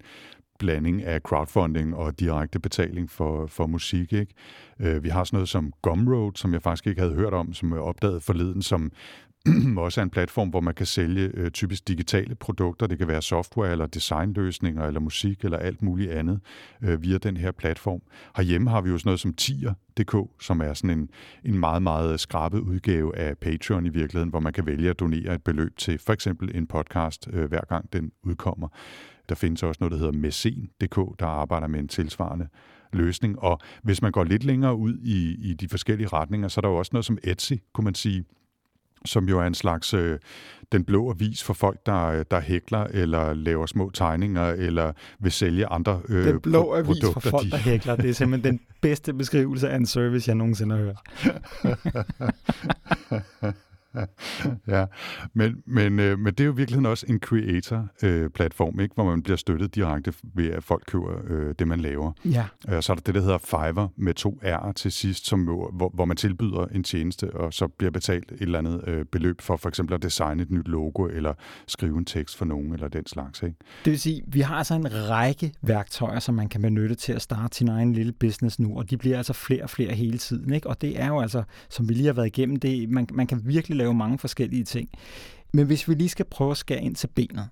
Speaker 1: blanding af crowdfunding og direkte betaling for, for musik. Ikke? Øh, vi har sådan noget som Gumroad, som jeg faktisk ikke havde hørt om, som jeg opdagede forleden, som [clears throat] også er en platform, hvor man kan sælge øh, typisk digitale produkter. Det kan være software eller designløsninger eller musik eller alt muligt andet øh, via den her platform. Herhjemme har vi jo sådan noget som tier.dk, som er sådan en, en meget, meget skrabet udgave af Patreon i virkeligheden, hvor man kan vælge at donere et beløb til for eksempel en podcast, øh, hver gang den udkommer. Der findes også noget, der hedder Mesen.dk, der arbejder med en tilsvarende løsning. Og hvis man går lidt længere ud i, i de forskellige retninger, så er der jo også noget som Etsy, kunne man sige, som jo er en slags øh, den blå avis for folk, der, der hækler eller laver små tegninger eller vil sælge andre øh,
Speaker 2: Den blå avis produkter, for folk, de... der hækler, det er simpelthen den bedste beskrivelse af en service, jeg nogensinde har hørt. [laughs] [laughs]
Speaker 1: ja, men, men, øh, men det er jo virkelig også en creator-platform, øh, ikke, hvor man bliver støttet direkte ved, at folk køber øh, det, man laver.
Speaker 2: Ja.
Speaker 1: Øh, så er der det, der hedder Fiverr med to R'er til sidst, som, hvor, hvor man tilbyder en tjeneste, og så bliver betalt et eller andet øh, beløb for for eksempel at designe et nyt logo, eller skrive en tekst for nogen, eller den slags. Ikke?
Speaker 2: Det vil sige, vi har altså en række værktøjer, som man kan benytte til at starte sin egen lille business nu, og de bliver altså flere og flere hele tiden. Ikke? Og det er jo altså, som vi lige har været igennem, det, man, man kan virkelig lave mange forskellige ting. Men hvis vi lige skal prøve at skære ind til benet,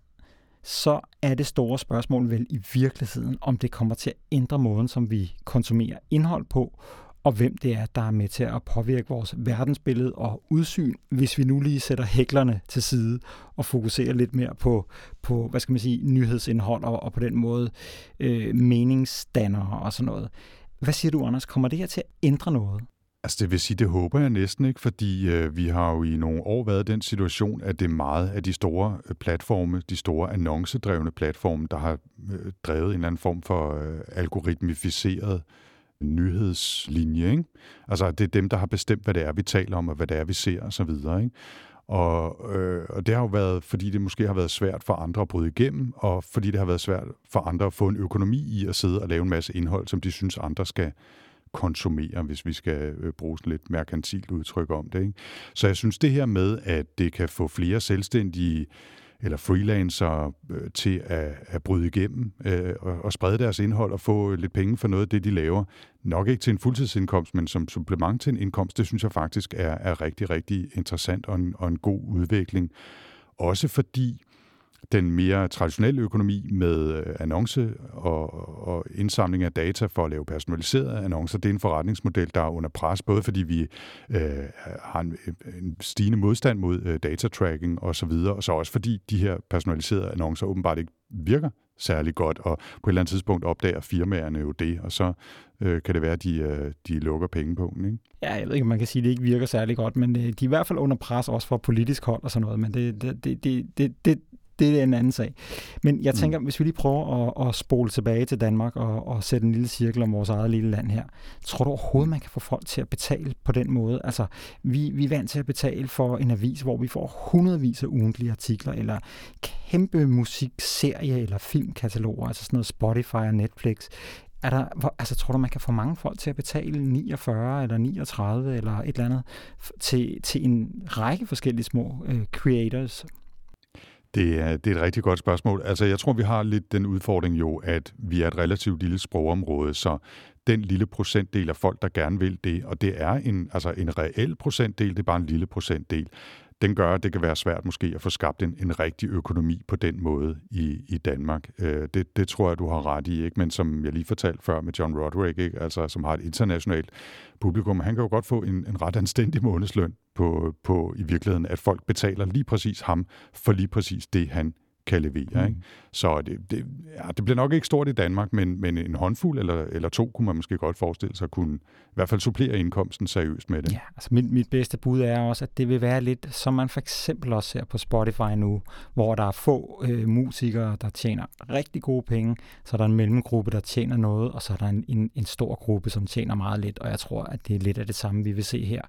Speaker 2: så er det store spørgsmål vel i virkeligheden, om det kommer til at ændre måden, som vi konsumerer indhold på, og hvem det er, der er med til at påvirke vores verdensbillede og udsyn, hvis vi nu lige sætter hæklerne til side og fokuserer lidt mere på, på hvad skal man sige, nyhedsindhold og, og på den måde øh, meningsdannere og sådan noget. Hvad siger du, Anders? Kommer det her til at ændre noget?
Speaker 1: Altså det vil sige, det håber jeg næsten ikke, fordi øh, vi har jo i nogle år været i den situation, at det er meget af de store øh, platforme, de store annoncedrevne platforme, der har øh, drevet en eller anden form for øh, algoritmificeret nyhedslinje. Ikke? Altså det er dem, der har bestemt, hvad det er, vi taler om, og hvad det er, vi ser osv. Ikke? Og, øh, og det har jo været, fordi det måske har været svært for andre at bryde igennem, og fordi det har været svært for andre at få en økonomi i at sidde og lave en masse indhold, som de synes, andre skal konsumere, hvis vi skal øh, bruge sådan lidt merkantilt udtryk om det. Ikke? Så jeg synes det her med, at det kan få flere selvstændige eller freelancer øh, til at, at bryde igennem øh, og, og sprede deres indhold og få lidt penge for noget af det, de laver. Nok ikke til en fuldtidsindkomst, men som supplement til en indkomst, det synes jeg faktisk er, er rigtig, rigtig interessant og en, og en god udvikling. Også fordi den mere traditionelle økonomi med øh, annonce og, og indsamling af data for at lave personaliserede annoncer, det er en forretningsmodel, der er under pres, både fordi vi øh, har en, en stigende modstand mod øh, datatracking osv., og, og så også fordi de her personaliserede annoncer åbenbart ikke virker særlig godt, og på et eller andet tidspunkt opdager firmaerne jo det, og så øh, kan det være, at de, øh, de lukker penge på den. Ikke?
Speaker 2: Ja, jeg ved ikke, om man kan sige, at det ikke virker særlig godt, men øh, de er i hvert fald under pres også fra politisk hold og sådan noget, men det, det, det, det, det, det er en anden sag. Men jeg mm. tænker, mm. hvis vi lige prøver at, at spole tilbage til Danmark og, og sætte en lille cirkel om vores eget lille land her. Tror du overhovedet, man kan få folk til at betale på den måde? Altså, vi, vi er vant til at betale for en avis, hvor vi får hundredvis af ugentlige artikler, eller kæmpe musikserie eller filmkataloger, altså sådan noget Spotify og Netflix. Er der, hvor, altså, tror du, man kan få mange folk til at betale 49 eller 39 eller et eller andet til, til en række forskellige små uh, creators?
Speaker 1: Det er, det er et rigtig godt spørgsmål. Altså, jeg tror, vi har lidt den udfordring jo, at vi er et relativt lille sprogområde, så den lille procentdel af folk, der gerne vil det, og det er en, altså en reel procentdel, det er bare en lille procentdel, den gør, at det kan være svært måske at få skabt en, en rigtig økonomi på den måde i, i Danmark. Øh, det, det tror jeg, du har ret i, ikke? men som jeg lige fortalte før med John Roderick, ikke? Altså, som har et internationalt publikum, han kan jo godt få en, en ret anstændig månedsløn på, på i virkeligheden, at folk betaler lige præcis ham for lige præcis det, han kan levere. Mm. Ikke? Så det, det, ja, det bliver nok ikke stort i Danmark, men, men en håndfuld eller, eller to kunne man måske godt forestille sig kunne i hvert fald supplere indkomsten seriøst med det.
Speaker 2: Ja, altså mit, mit bedste bud er også, at det vil være lidt, som man for eksempel også ser på Spotify nu, hvor der er få øh, musikere, der tjener rigtig gode penge, så er der en mellemgruppe, der tjener noget, og så er der en, en, en stor gruppe, som tjener meget lidt, og jeg tror, at det er lidt af det samme, vi vil se her.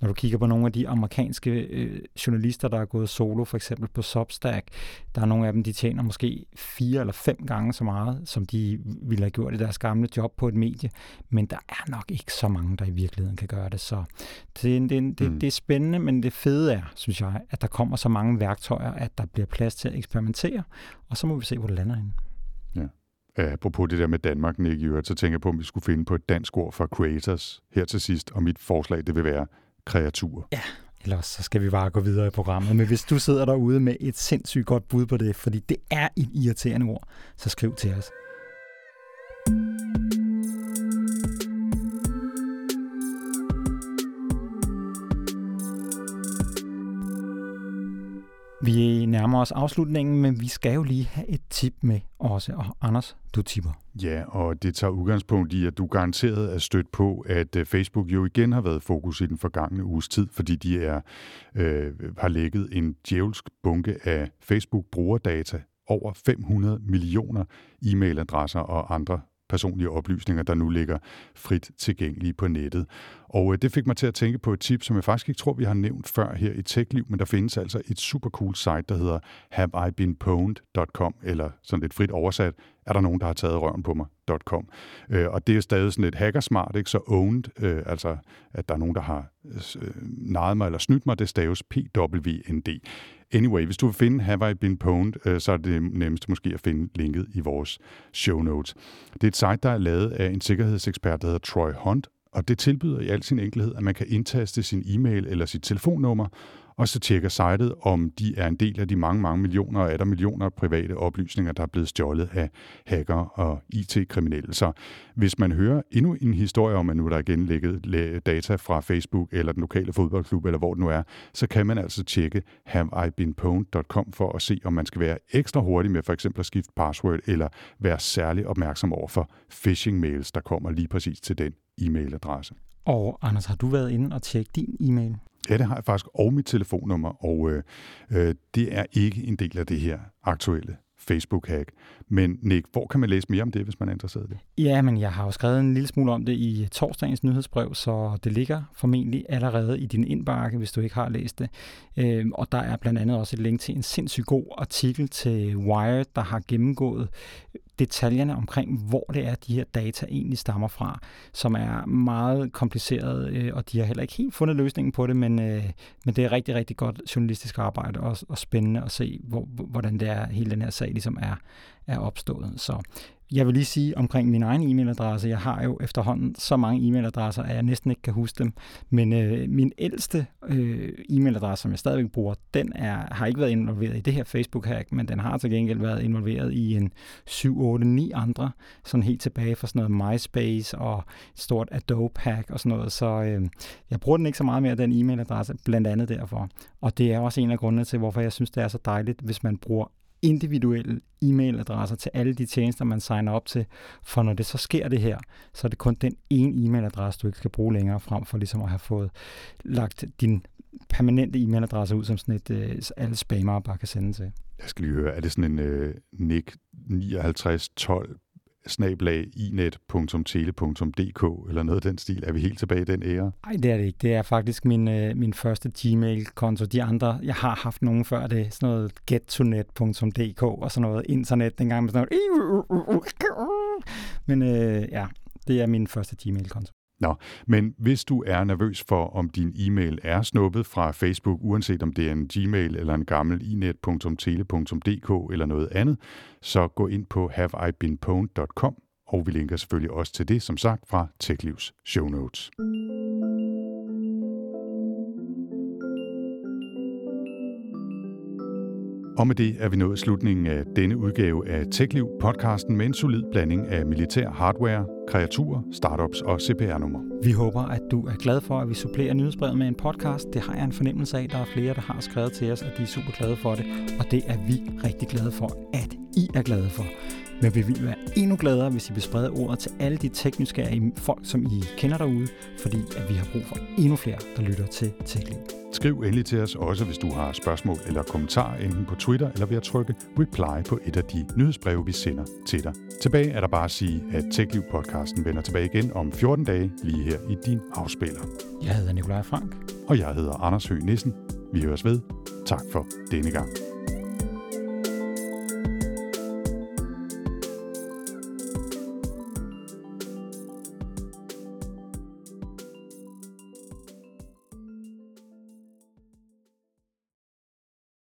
Speaker 2: Når du kigger på nogle af de amerikanske øh, journalister, der er gået solo, for eksempel på Substack, der er nogle af dem, de tjener måske fire eller fem gange så meget, som de ville have gjort i deres gamle job på et medie. Men der er nok ikke så mange, der i virkeligheden kan gøre det. Så det, det, det, mm. det er spændende, men det fede er, synes jeg, at der kommer så mange værktøjer, at der bliver plads til at eksperimentere, og så må vi se, hvor det lander henne.
Speaker 1: Ja. Apropos det der med Danmark, Nick, så tænker jeg på, om vi skulle finde på et dansk ord for creators her til sidst, og mit forslag, det vil være kreatur.
Speaker 2: Ja, Ellers så skal vi bare gå videre i programmet. Men hvis du sidder derude med et sindssygt godt bud på det, fordi det er et irriterende ord, så skriv til os. Vi nærmer os afslutningen, men vi skal jo lige have et tip med også. Og Anders, du tipper.
Speaker 1: Ja, og det tager udgangspunkt i, at du garanteret er stødt på, at øh, Facebook jo igen har været fokus i den forgangne uges tid, fordi de er, øh, har lægget en djævelsk bunke af Facebook-brugerdata over 500 millioner e-mailadresser og andre personlige oplysninger, der nu ligger frit tilgængelige på nettet. Og øh, det fik mig til at tænke på et tip, som jeg faktisk ikke tror, vi har nævnt før her i TechLiv, men der findes altså et super cool site, der hedder haveibeenpwned.com, eller sådan lidt frit oversat, er der nogen, der har taget røven på mig.com. Øh, og det er stadig sådan lidt hackersmart, ikke? så owned, øh, altså at der er nogen, der har øh, øh mig eller snydt mig, det staves PWND. Anyway, hvis du vil finde Have I Been Pwned, øh, så er det nemmest måske at finde linket i vores show notes. Det er et site, der er lavet af en sikkerhedsekspert, der hedder Troy Hunt, og det tilbyder i al sin enkelhed, at man kan indtaste sin e-mail eller sit telefonnummer, og så tjekker sitet, om de er en del af de mange, mange millioner og er der millioner private oplysninger, der er blevet stjålet af hacker og IT-kriminelle. Så hvis man hører endnu en historie om, at nu der igen genlægget data fra Facebook eller den lokale fodboldklub, eller hvor det nu er, så kan man altså tjekke haveibeenpwned.com for at se, om man skal være ekstra hurtig med for eksempel at skifte password, eller være særlig opmærksom over for phishing-mails, der kommer lige præcis til den e-mailadresse.
Speaker 2: Og Anders, har du været inde og tjekke din e-mail?
Speaker 1: Ja, det har jeg faktisk, og mit telefonnummer, og øh, øh, det er ikke en del af det her aktuelle Facebook-hack. Men Nick, hvor kan man læse mere om det, hvis man er interesseret i det?
Speaker 2: Ja, men jeg har jo skrevet en lille smule om det i torsdagens nyhedsbrev, så det ligger formentlig allerede i din indbakke, hvis du ikke har læst det. Øhm, og der er blandt andet også et link til en sindssygt god artikel til Wired, der har gennemgået detaljerne omkring, hvor det er, de her data egentlig stammer fra, som er meget kompliceret, øh, og de har heller ikke helt fundet løsningen på det, men, øh, men det er rigtig, rigtig godt journalistisk arbejde og, og spændende at se, hvor, hvordan det er, hele den her sag ligesom er, er opstået. Så jeg vil lige sige omkring min egen e-mailadresse. Jeg har jo efterhånden så mange e-mailadresser, at jeg næsten ikke kan huske dem. Men øh, min ældste øh, e-mailadresse, som jeg stadigvæk bruger, den er, har ikke været involveret i det her Facebook-hack, men den har til gengæld været involveret i en 7, 8, 9 andre, sådan helt tilbage fra sådan noget MySpace og et stort Adobe-hack og sådan noget. Så øh, jeg bruger den ikke så meget mere, den e-mailadresse, blandt andet derfor. Og det er også en af grundene til, hvorfor jeg synes, det er så dejligt, hvis man bruger individuelle e-mailadresser til alle de tjenester, man signer op til. For når det så sker det her, så er det kun den ene e-mailadresse, du ikke skal bruge længere frem for ligesom at have fået lagt din permanente e-mailadresse ud som sådan et, øh, alle spammer bare kan sende til.
Speaker 1: Jeg skal lige høre, er det sådan en øh, nick 5912 inet.tele.dk eller noget af den stil. Er vi helt tilbage i den ære?
Speaker 2: Nej, det er det ikke. Det er faktisk min, øh, min første Gmail-konto. De andre, jeg har haft nogen før det, sådan noget gettonet.dk og sådan noget internet dengang med sådan noget. Men øh, ja, det er min første Gmail-konto.
Speaker 1: Nå, men hvis du er nervøs for, om din e-mail er snuppet fra Facebook, uanset om det er en Gmail eller en gammel inet.tele.dk eller noget andet, så gå ind på haveibeenpwned.com, og vi linker selvfølgelig også til det, som sagt, fra TechLivs show notes. Og med det er vi nået slutningen af denne udgave af TechLiv podcasten med en solid blanding af militær hardware, kreaturer, startups og CPR-nummer.
Speaker 2: Vi håber, at du er glad for, at vi supplerer nyhedsbrevet med en podcast. Det har jeg en fornemmelse af. Der er flere, der har skrevet til os, og de er super glade for det. Og det er vi rigtig glade for, at I er glade for. Men vi vil være endnu gladere, hvis I vil sprede ordet til alle de tekniske folk, som I kender derude, fordi at vi har brug for endnu flere, der lytter til TechLiv.
Speaker 1: Skriv endelig til os også, hvis du har spørgsmål eller kommentarer, enten på Twitter eller ved at trykke reply på et af de nyhedsbreve, vi sender til dig. Tilbage er der bare at sige, at TechLiv-podcasten vender tilbage igen om 14 dage, lige her i din afspiller.
Speaker 2: Jeg hedder Nikolaj Frank.
Speaker 1: Og jeg hedder Anders Høgh Nissen. Vi høres ved. Tak for denne gang.